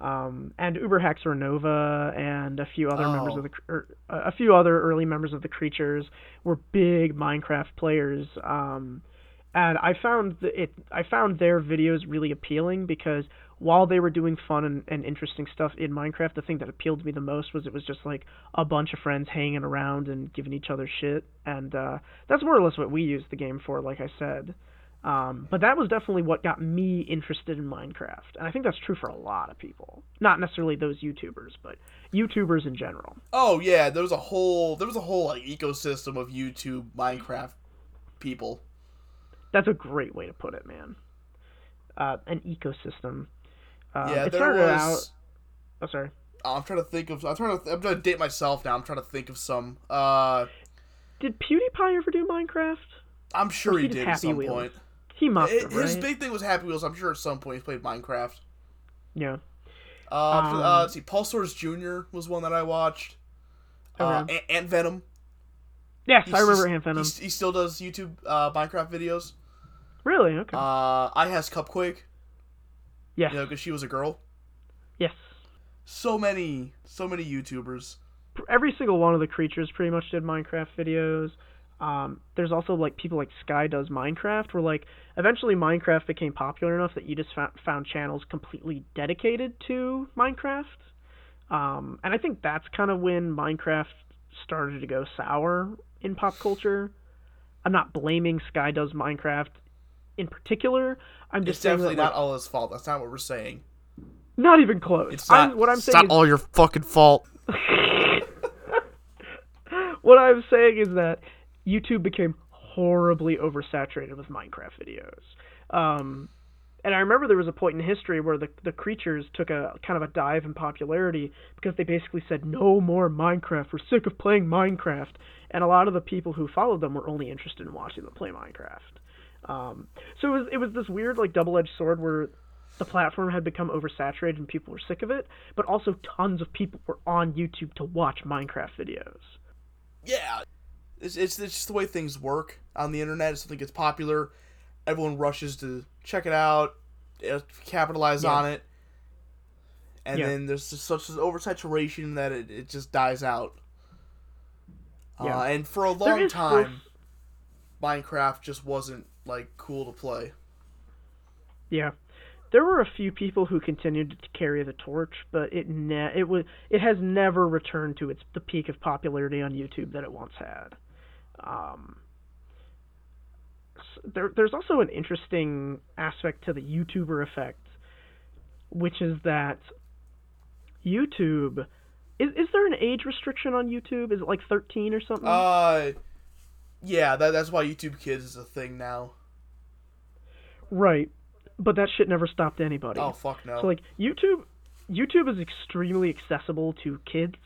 Um, and Uber Haxor Nova and a few other members Oh. of the cr- er, a few other early members of the creatures were big Minecraft players. Um, and I found it I found their videos really appealing because while they were doing fun and, and interesting stuff in Minecraft, the thing that appealed to me the most was it was just like a bunch of friends hanging around and giving each other shit, and uh, that's more or less what we used the game for, like I said. Um, but that was definitely what got me interested in Minecraft, and I think that's true for a lot of people. Not necessarily those YouTubers, but YouTubers in general. Oh yeah, there was a whole there was a whole like ecosystem of YouTube Minecraft people. That's a great way to put it, man. Uh, an ecosystem. Uh, yeah, it there started was. out. Oh, sorry. I'm trying to think of. I'm trying to. I'm trying to date myself now. I'm trying to think of some. Uh, Did PewDiePie ever do Minecraft? I'm sure he he did at some Wheels. point. He must It- have, his right? big thing was Happy Wheels. I'm sure at some point he's played Minecraft. Yeah. Uh, uh, Um, let's see. Paul Soares Jr. was one that I watched. Uh, Okay. Ant, Ant Venom. Yes, He's I remember Ant Venom. He, he still does YouTube uh, Minecraft videos. Really? Okay. Uh, iHasCupquake. Yeah. You know, because she was a girl. Yes. So many, so many YouTubers. Every single one of the creatures pretty much did Minecraft videos. Um, there's also like people like Sky does Minecraft, where like eventually Minecraft became popular enough that you just found, found channels completely dedicated to Minecraft. Um, and I think that's kind of when Minecraft started to go sour in pop culture. I'm not blaming Sky does Minecraft in particular. I'm It's just saying definitely that, like, not all his fault. That's not what we're saying. not even close. It's not. I'm, what I'm it's saying not is all your fucking fault. what I'm saying is that YouTube became horribly oversaturated with Minecraft videos. Um, and I remember there was a point in history where the the creatures took a kind of a dive in popularity because they basically said no more Minecraft. We're sick of playing Minecraft, and a lot of the people who followed them were only interested in watching them play Minecraft. Um, so it was it was this weird like double edged sword where the platform had become oversaturated and people were sick of it, but also tons of people were on YouTube to watch Minecraft videos. Yeah, it's, it's, it's just the way things work on the internet. If something gets popular, everyone rushes to check it out, uh, capitalize Yeah. on it, and Yeah. then there's just such an oversaturation that it, it just dies out. Yeah. Uh, and for a long time, Minecraft just wasn't like cool to play. Yeah. There were a few people who continued to carry the torch, but it ne- it was it has never returned to its the peak of popularity on YouTube that it once had. Um, there there's also an interesting aspect to the YouTuber effect, which is that YouTube is is there an age restriction on YouTube? Is it like 13 or something? Uh, yeah, that, that's why YouTube Kids is a thing now. right. But that shit never stopped anybody. Oh fuck no. So like YouTube YouTube is extremely accessible to kids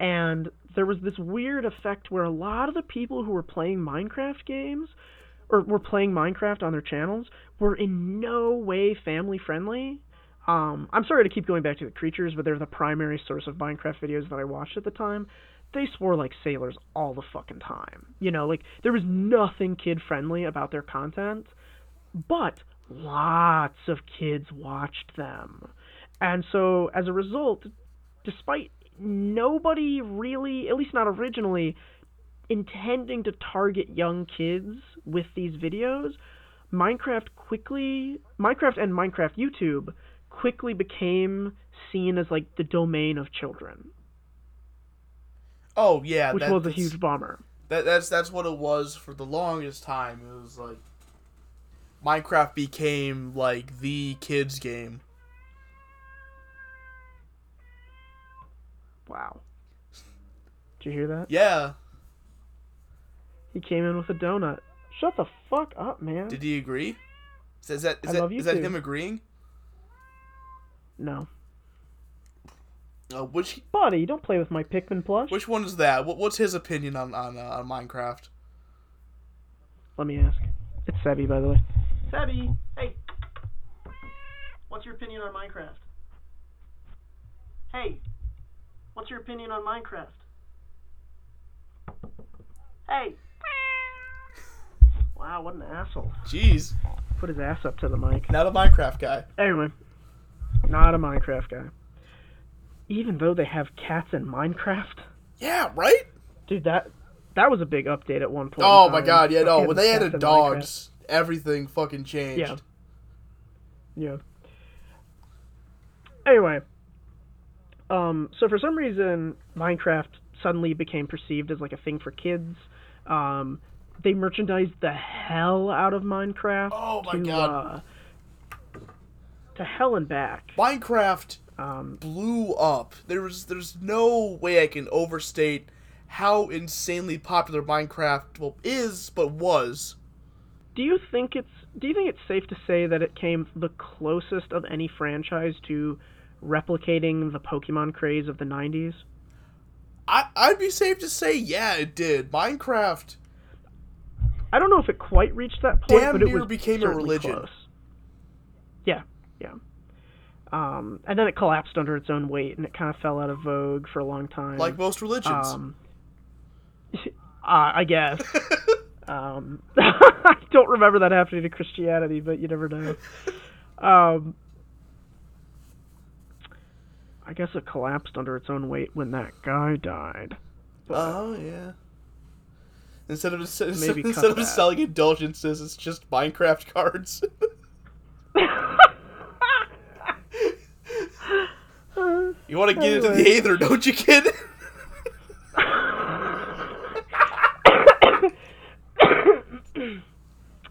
and there was this weird effect where a lot of the people who were playing Minecraft games or were playing Minecraft on their channels were in no way family friendly. Um, I'm sorry to keep going back to the creatures, but they're the primary source of Minecraft videos that I watched at the time. They swore like sailors all the fucking time. You know, like there was nothing kid friendly about their content, but lots of kids watched them. And so as a result, despite nobody really, at least not originally, intending to target young kids with these videos, Minecraft quickly, Minecraft and Minecraft YouTube quickly became seen as like the domain of children, oh yeah, which that, was a huge bummer. That that's that's what it was for the longest time. It was like Minecraft became like the kids game. Wow. Did you hear that? Yeah. He came in with a donut. Shut the fuck up, man. Did he agree? Is, is that is I that love is that him agreeing? No. Uh, which Buddy, don't play with my Pikmin plush. which one is that? What, what's his opinion on on, uh, on Minecraft? Let me ask. It's Sebby, by the way. Sebby, hey. What's your opinion on Minecraft? Hey, what's your opinion on Minecraft? Hey. Wow, what an asshole. Jeez, Put his ass up to the mic. not a Minecraft guy. Anyway, not a Minecraft guy. Even though they have cats in Minecraft, Yeah, right. dude, that that was a big update at one point. Oh my god, yeah, no. When they added in Minecraft. dogs, everything fucking changed. Yeah. Yeah. Anyway, um, so for some reason, Minecraft suddenly became perceived as like a thing for kids. Um, they merchandised the hell out of Minecraft. Oh my to, God. Uh, to hell and back. Minecraft Um, blew up. There was there's no way I can overstate how insanely popular Minecraft well is, but was. do you think it's do you think it's safe to say that it came the closest of any franchise to replicating the Pokemon craze of the 90s? I I'd be safe to say yeah, it did. Minecraft I don't know if it quite reached that point, Damn but it was became a religion. Close. Yeah, yeah. Um, and then it collapsed under its own weight, and it kind of fell out of vogue for a long time. like most religions. um, I guess. um, I don't remember that happening to Christianity, but you never know. Um, I guess it collapsed under its own weight when that guy died. Oh yeah. Instead of Maybe instead of that. selling indulgences, it's just Minecraft cards. You want to get into the Anyway. Aether, don't you, kid?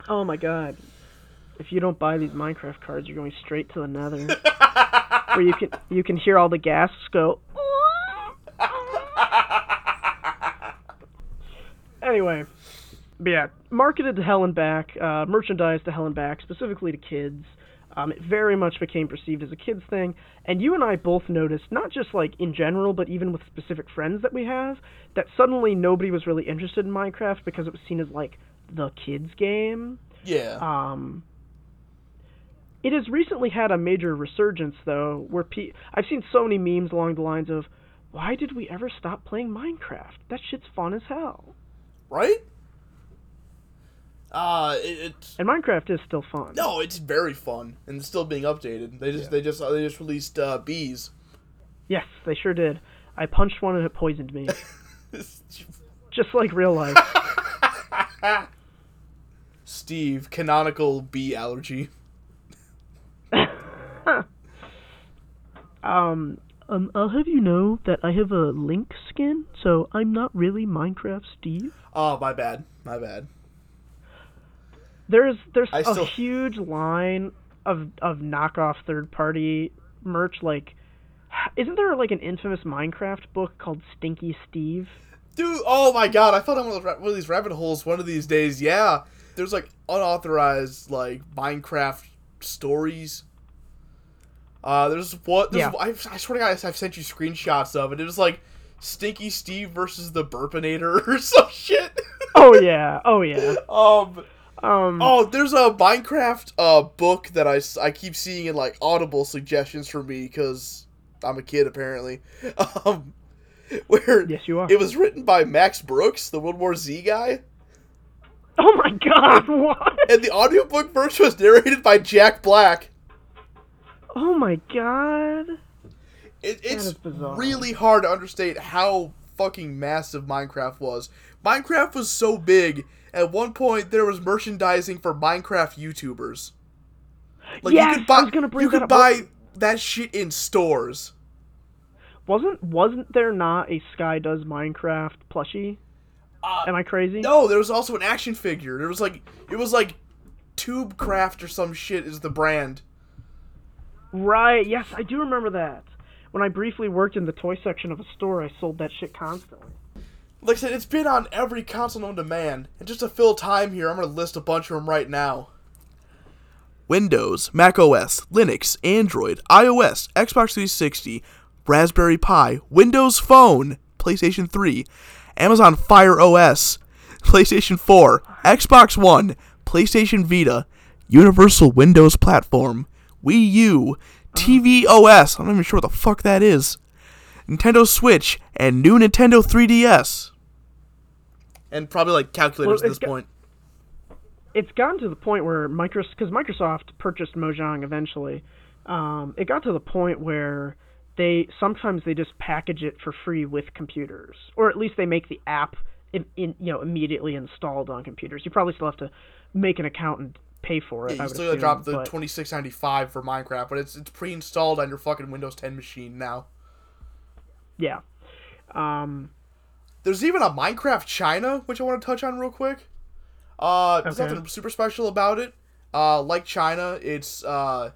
oh my god. If you don't buy these Minecraft cards, you're going straight to the nether. where you can you can hear all the gasps go Anyway, but yeah, marketed to hell and back, uh, merchandise to hell and back, specifically to kids. Um, it very much became perceived as a kids thing, and you and I both noticed, not just like in general, but even with specific friends that we have, that suddenly nobody was really interested in Minecraft because it was seen as like the kids game. Yeah. Um, it has recently had a major resurgence, though, where pe- I've seen so many memes along the lines of, "Why did we ever stop playing Minecraft? That shit's fun as hell." right? Uh, it, it's And Minecraft is still fun. no, it's very fun and it's still being updated. They just Yeah. they just they just released uh, bees. Yes, they sure did. I punched one and it poisoned me, just like real life. Steve, canonical bee allergy. um, um, I'll have you know that I have a Link skin, so I'm not really Minecraft Steve. Oh, my bad, my bad. There's there's I a still- huge line of of knockoff third party merch. Like, isn't there like an infamous Minecraft book called Stinky Steve? Dude, oh my god, I fell down one of, those ra- one of these rabbit holes one of these days. Yeah, there's like unauthorized like Minecraft stories. Uh, there's what? There's, Yeah. I, I swear to God, I've sent you screenshots of it. It was like Stinky Steve versus the Burpinator or some shit. Oh yeah, oh yeah. um, Um, oh, there's a Minecraft uh book that I, I keep seeing in like Audible suggestions for me because I'm a kid apparently. Um, where yes, you are. it was written by Max Brooks, the World War Z guy. oh my God, what? And the audiobook version was narrated by Jack Black. Oh my God. It, it's really hard to understate how fucking massive Minecraft was. Minecraft was so big, at one point there was merchandising for Minecraft YouTubers. Like Yes, you could buy I was gonna bring you that could up. buy that shit in stores. Wasn't wasn't there not a Sky Does Minecraft plushie? Uh, Am I crazy? No, there was also an action figure. There was like it was like Tubecraft or some shit is the brand. Right. Yes, I do remember that. When I briefly worked in the toy section of a store, I sold that shit constantly. Like I said, it's been on every console known to man. And just to fill time here, I'm going to list a bunch of them right now. Windows, Mac OS, Linux, Android, iOS, Xbox 360, Raspberry Pi, Windows Phone, PlayStation 3, Amazon Fire OS, PlayStation 4, Xbox One, PlayStation Vita, Universal Windows Platform, Wii U, TV OS, I'm not even sure what the fuck that is. Nintendo Switch, and new Nintendo 3DS. And probably like calculators Well, at this got- point. It's gotten to the point where Microsoft, because Microsoft purchased Mojang eventually, um, it got to the point where they sometimes they just package it for free with computers, or at least they make the app in, in you know immediately installed on computers. You probably still have to make an account and pay for it. Yeah, I you would still assume, drop the twenty six ninety five for Minecraft, but it's it's pre installed on your fucking Windows 10 machine now. Yeah. Um, There's even a Minecraft China, which I want to touch on real quick. Uh, there's Okay. nothing super special about it. Uh, like China, it's uh, a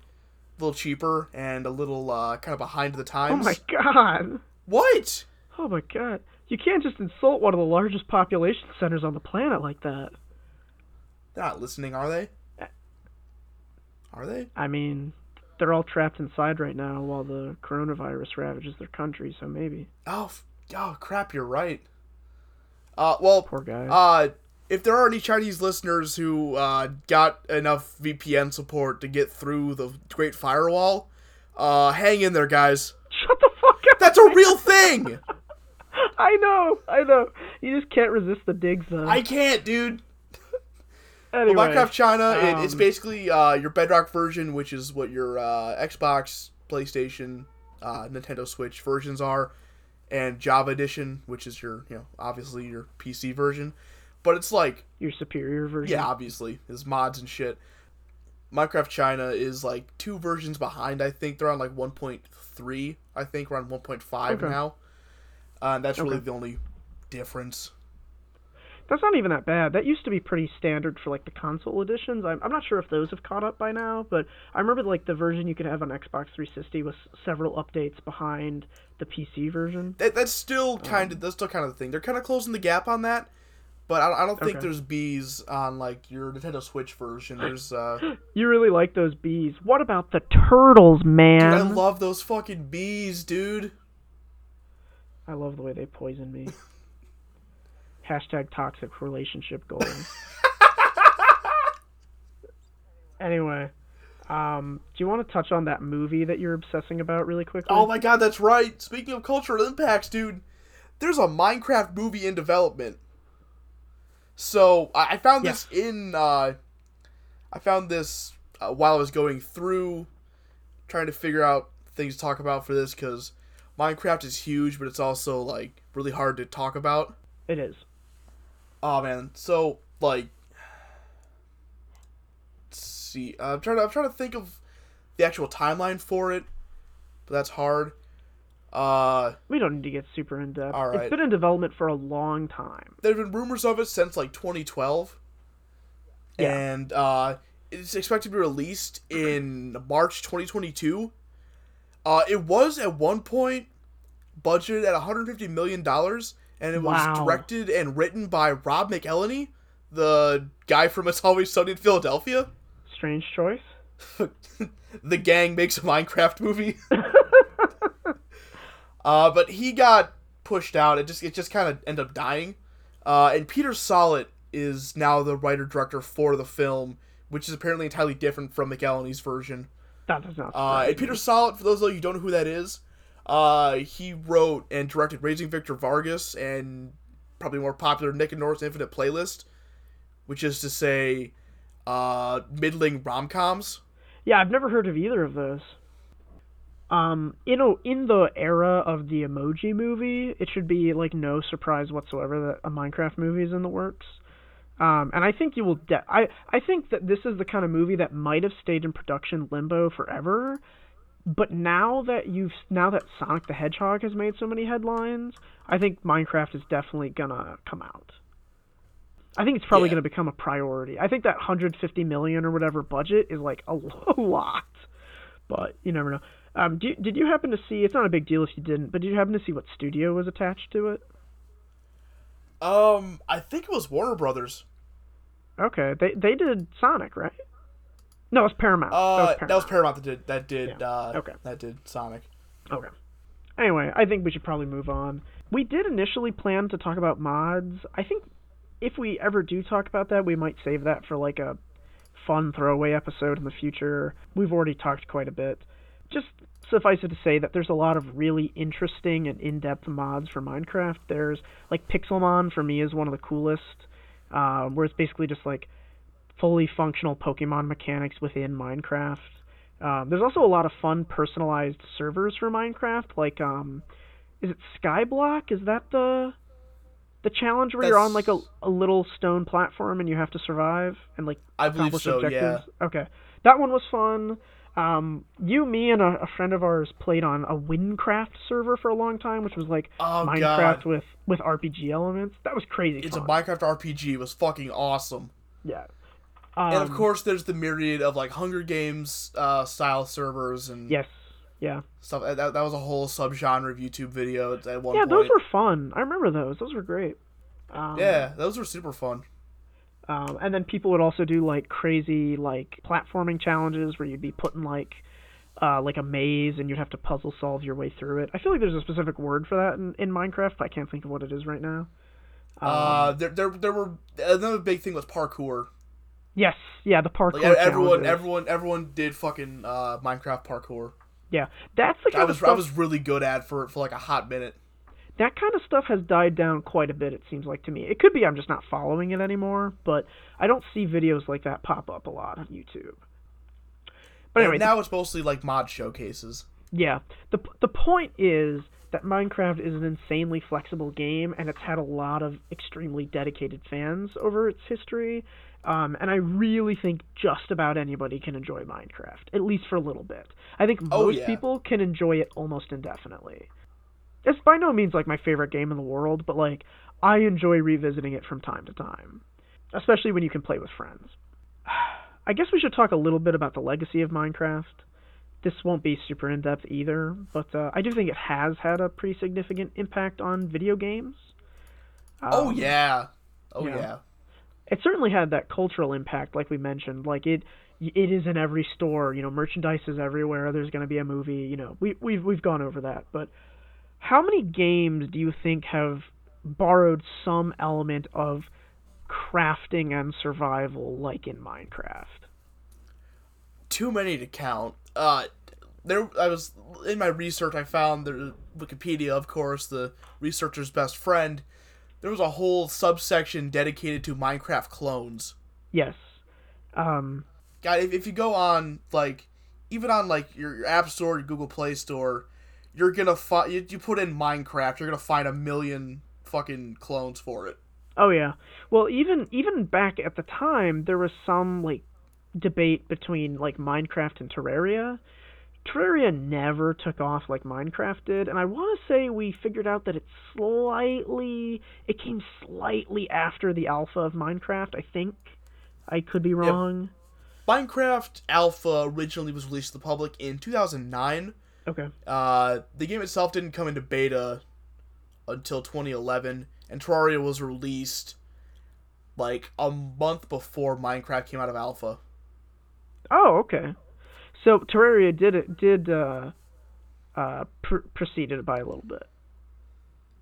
little cheaper and a little uh, kind of behind the times. oh times. my god. What? Oh my god. You can't just insult one of the largest population centers on the planet like that. They're not listening, are they? Are they? I mean, they're all trapped inside right now while the coronavirus ravages their country, so maybe. Oh, oh crap! You're right. Uh, well, Poor guy. Uh, if there are any Chinese listeners who uh, got enough VPN support to get through the Great Firewall, uh, hang in there, guys. Shut the fuck up! That's a real thing. I know, I know. You just can't resist the digs, though. I can't, dude. Anyway, But Minecraft China, it, it's um, basically uh, your Bedrock version, which is what your uh, Xbox, PlayStation, uh, Nintendo Switch versions are, and Java Edition, which is your, you know, obviously your PC version. But it's like your superior version. Yeah, obviously, is mods and shit. Minecraft China is like two versions behind. I think they're on like 1.3. I think we're on 1.5 Okay. now. Uh, that's really the only difference. That's not even that bad. That used to be pretty standard for like the console editions. I'm, I'm not sure if those have caught up by now, but I remember like the version you could have on Xbox 360 was several updates behind the PC version. That, that's still kind of that's still kind of the thing. They're kind of closing the gap on that. but I, I don't think Okay. there's bees on like your Nintendo Switch version. There's uh, You really like those bees. What about the turtles, man? dude, I love those fucking bees, dude. I love the way they poison me. Hashtag toxic relationship goals. anyway, um, do you want to touch on that movie that you're obsessing about really quickly? Oh my god, that's right. Speaking of cultural impacts, dude, there's a Minecraft movie in development. So I I found this in uh, I found this uh, while I was going through trying to figure out things to talk about for this because Minecraft is huge, but it's also like really hard to talk about. It is. Oh man, so like, let's see, uh, I'm trying to I'm trying to think of the actual timeline for it, but that's hard. Uh, We don't need to get super in depth. All right. It's been in development for a long time. there've been rumors of it since like 2012, Yeah. and uh, it's expected to be released in March 2022. Uh, it was at one point budgeted at 150 million dollars, and it was directed and written by Rob McElhenney, the guy from It's Always Sunny in Philadelphia. Strange choice. the gang makes a Minecraft movie. uh, but he got pushed out. It just it just kind of ended up dying. Uh, and Peter Sollett is now the writer director for the film, which is apparently entirely different from McElhenney's version. That does not. Uh, and Peter. Sollett, for those of you who don't know who that is, uh, he wrote and directed Raising Victor Vargas and probably more popular Nick and Norah's Infinite Playlist, which is to say, uh, middling rom coms. Yeah, I've never heard of either of those. Um, in a, in the era of the Emoji Movie, it should be like no surprise whatsoever that a Minecraft movie is in the works. Um, and I think you will. De- I I think that this is the kind of movie that might have stayed in production limbo forever. But now that you've now that Sonic the Hedgehog has made so many headlines, I think Minecraft is definitely gonna come out. I think it's probably Yeah. going to become a priority. I think that 150 million or whatever budget is like a lot, but you never know. Um, do, did you happen to see? It's not a big deal if you didn't, but did you happen to see what studio was attached to it? Um, I think it was Warner Brothers. Okay, they they did Sonic, right? No, it was Paramount. Uh, that was Paramount. that did that did Yeah. uh Okay. that did Sonic. Okay. Anyway, I think we should probably move on. We did initially plan to talk about mods. I think if we ever do talk about that, we might save that for like a fun throwaway episode in the future. We've already talked quite a bit. Just suffice it to say that there's a lot of really interesting and in-depth mods for Minecraft. There's like Pixelmon for me is one of the coolest, uh, where it's basically just like fully functional Pokemon mechanics within Minecraft. Um, there's also a lot of fun personalized servers for Minecraft. Like, um, is it Skyblock? Is that the the challenge where you're on like a, a little stone platform and you have to survive and like I believe accomplish so. Yeah. objectives? Okay, that one was fun. Um, you, me, and a, a friend of ours played on a Wynncraft server for a long time, which was like Oh Minecraft god, with with RPG elements. That was crazy. it's a. Minecraft RPG. It was fucking awesome. yeah. Um, and of course, there's the myriad of like Hunger Games uh, style servers and yes, yeah. stuff. That, that was a whole subgenre of YouTube video at- one Yeah, point. those were fun. I remember those. Those were great. Um, yeah, those were super fun. Um, and then people would also do like crazy like platforming challenges where you'd be put in like uh, like a maze and you'd have to puzzle solve your way through it. I feel like there's a specific word for that in, in Minecraft, but I can't think of what it is right now. Um, uh, there, there, there were another big thing was parkour. Yes, yeah, the parkour. Like everyone, challenges. everyone, everyone did fucking uh, Minecraft parkour. yeah, that's the kind I of was, stuff. I was really good at for for like a hot minute. that kind of stuff has died down quite a bit. It seems like to me. It could be I'm just not following it anymore, but I don't see videos like that pop up a lot on YouTube. But anyway, And now it's mostly like mod showcases. Yeah. The the point is that Minecraft is an insanely flexible game and it's had a lot of extremely dedicated fans over its history. Um, and I really think just about anybody can enjoy Minecraft, at least for a little bit. I think most Oh, yeah. people can enjoy it almost indefinitely. It's by no means like my favorite game in the world, but like I enjoy revisiting it from time to time, especially when you can play with friends. I guess we should talk a little bit about the legacy of Minecraft this won't be super in depth either, but uh, I do think it has had a pretty significant impact on video games. oh Um, yeah, Oh Yeah. yeah. It certainly had that cultural impact like we mentioned like it it is in every store you know merchandise is everywhere there's going to be a movie you know we we've we've gone over that but how many games do you think have borrowed some element of crafting and survival like in Minecraft Too many to count. Uh, there. I was in my research. I found the Wikipedia, of course, the researcher's best friend. There was a whole subsection dedicated to Minecraft clones. yes um God, if, if you go on like, even on like your, your App Store, your Google Play Store, you're gonna find you, you put in Minecraft, you're gonna find a million fucking clones for it. Oh yeah. Well, even even back at the time, there was some like debate between like Minecraft and Terraria. Terraria never took off like Minecraft did, and I want to say we figured out that it slightly it came slightly after the alpha of Minecraft. I think I could be wrong. Minecraft Alpha originally was released to the public in 2009. Okay. Uh, the game itself didn't come into beta until 2011, and Terraria was released like a month before Minecraft came out of alpha. Oh, okay. So Terraria did it did uh uh pr- preceded it by a little bit.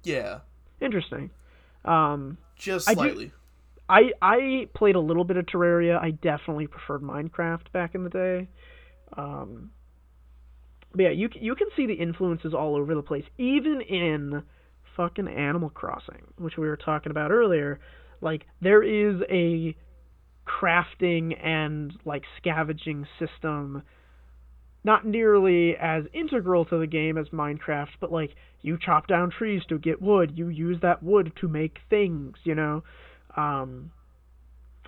Yeah, Interesting. Um just I do- slightly. I I played a little bit of Terraria. I definitely preferred Minecraft back in the day. Um, but yeah, you you can see the influences all over the place, even in fucking Animal Crossing, which we were talking about earlier. Like there is a crafting and like scavenging system not nearly as integral to the game as Minecraft, but like you chop down trees to get wood, you use that wood to make things, you know. Um,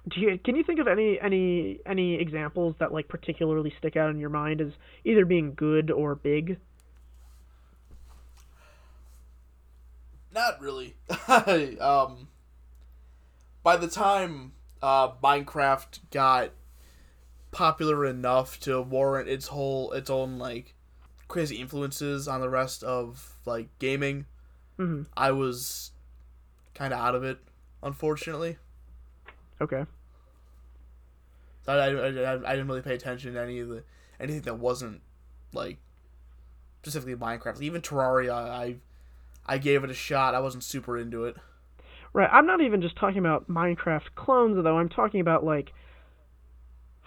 do you, can you think of any any any examples that like particularly stick out in your mind as either being good or big? Not really. um, by the time uh, Minecraft got popular enough to warrant its whole its own like crazy influences on the rest of like gaming, hmm I was kind of out of it, unfortunately. Okay. So I, I, I, I didn't really pay attention to any of the anything that wasn't like specifically Minecraft. Even Terraria, I I gave it a shot. I wasn't super into it. Right. I'm not even just talking about Minecraft clones though. I'm talking about like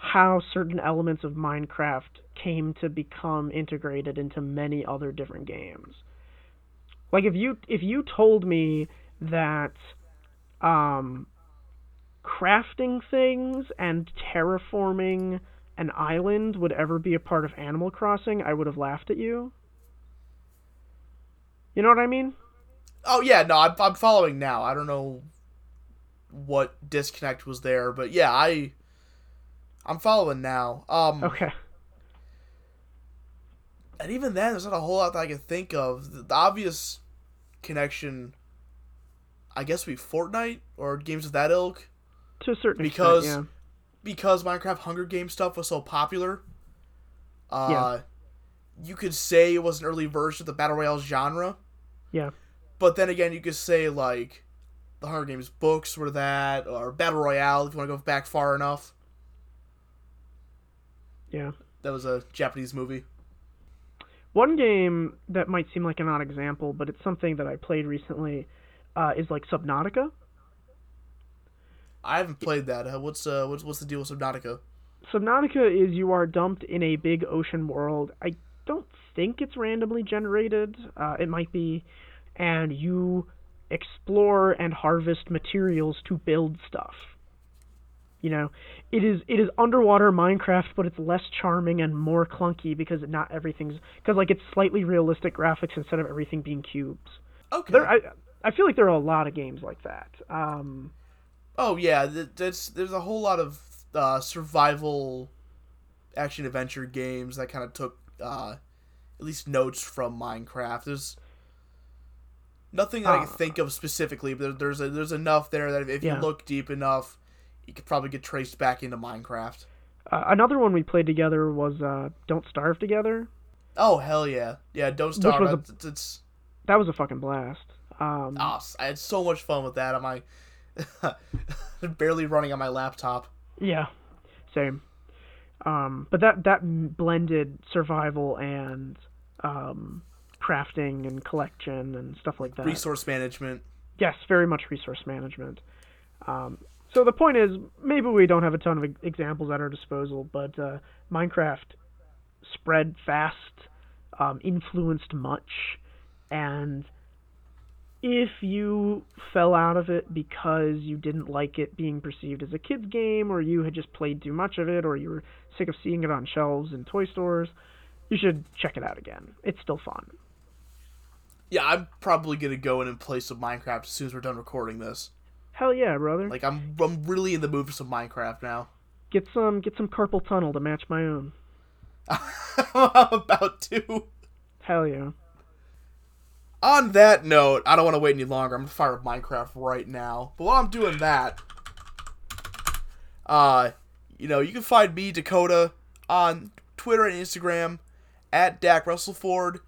how certain elements of Minecraft came to become integrated into many other different games. Like if you if you told me that um crafting things and terraforming an island would ever be a part of Animal Crossing, I would have laughed at you. You know what I mean? Oh yeah, no, I'm I'm following now. I don't know what disconnect was there, but yeah, I I'm following now. Um, Okay. and even then, there's not a whole lot that I can think of. The, the obvious connection, I guess, would be Fortnite or games of that ilk, To a certain Because- extent, because Minecraft Hunger Game stuff was so popular. Uh, Yeah. you could say it was an early version of the battle royale genre. Yeah. But then again, you could say like the Hunger Games books were that, or battle royale if you want to go back far enough. Yeah. That was a Japanese movie. One game that might seem like an odd example, but it's something that I played recently, uh, is like Subnautica. I haven't played that. Uh, what's uh what's what's the deal with Subnautica? Subnautica is you are dumped in a big ocean world. I don't think it's randomly generated. Uh, it might be, and you explore and harvest materials to build stuff. You know, it is it is underwater Minecraft, but it's less charming and more clunky because not everything's because like it's slightly realistic graphics instead of everything being cubes. Okay. There, I I feel like there are a lot of games like that. Um, oh yeah, th- that's there's a whole lot of uh, survival action adventure games that kind of took uh, at least notes from Minecraft. There's nothing that I can Ah. think of specifically, but there's a, there's enough there that if Yeah. you look deep enough, you could probably get traced back into Minecraft. uh, another one we played together was uh, Don't Starve Together. Oh hell yeah, yeah! Don't start. was a- It's, That was a fucking blast. Um, ah, I had so much fun with that on my Barely running on my laptop. Yeah, same. Um, but that that blended survival and um, crafting and collection and stuff like that. Resource management. Yes, very much resource management. Um, so the point is, maybe we don't have a ton of examples at our disposal, but uh, Minecraft spread fast, um, influenced much, and if you fell out of it because you didn't like it being perceived as a kid's game, or you had just played too much of it, or you were sick of seeing it on shelves in toy stores, you should check it out again. It's still fun. Yeah, I'm probably gonna go in and play some Minecraft as soon as we're done recording this. Hell yeah, brother. Like I'm, I'm really in the mood for some Minecraft now. Get some get some carpal tunnel to match my own. I'm about to. Hell yeah. On that note, I don't want to wait any longer. I'm gonna fire up Minecraft right now. But while I'm doing that, uh, you know, you can find me Dakota on Twitter and Instagram at Dak Russellford.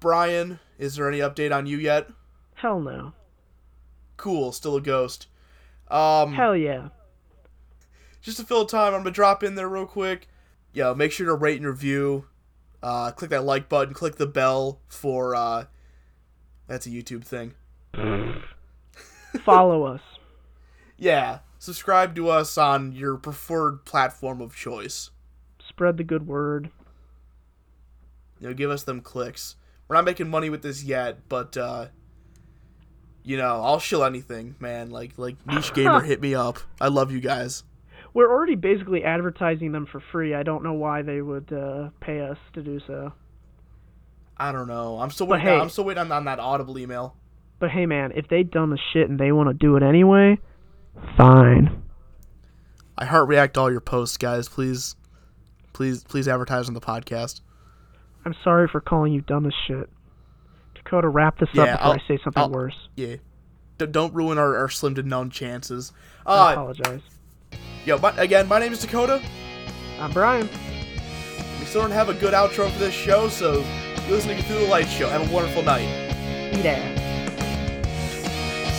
Brian, is there any update on you yet? Hell no. Cool, still a ghost. Um, Hell yeah. just to fill time, I'm gonna drop in there real quick. Yo, make sure to rate and review. Uh, click that like button. Click the bell for. Uh, that's a YouTube thing. Follow us. Yeah, subscribe to us on your preferred platform of choice. Spread the good word. You know, give us them clicks. We're not making money with this yet, but uh, you know, I'll shill anything, man. Like like niche gamer, hit me up. I love you guys. We're already basically advertising them for free. I don't know why they would uh, pay us to do so. I don't know. I'm still waiting. hey- I'm still waiting on, on that Audible email. But hey, man, if they done the shit and they want to do it anyway, fine. I heart react all your posts, guys. Please, please, please advertise on the podcast. I'm sorry for calling you dumb as shit. Dakota, wrap this Yeah, up before I'll- I say something I'll- worse. Yeah. D- don't ruin our, our slim to none chances. I Uh, apologize. yo, my, again, my name is Dakota. I'm Brian. We still don't have a good outro for this show, so you're listening to Through the Light Show. Have a wonderful night. Eat ass.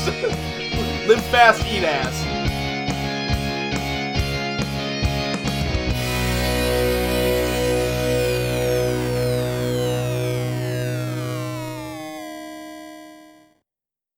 Live fast, eat ass.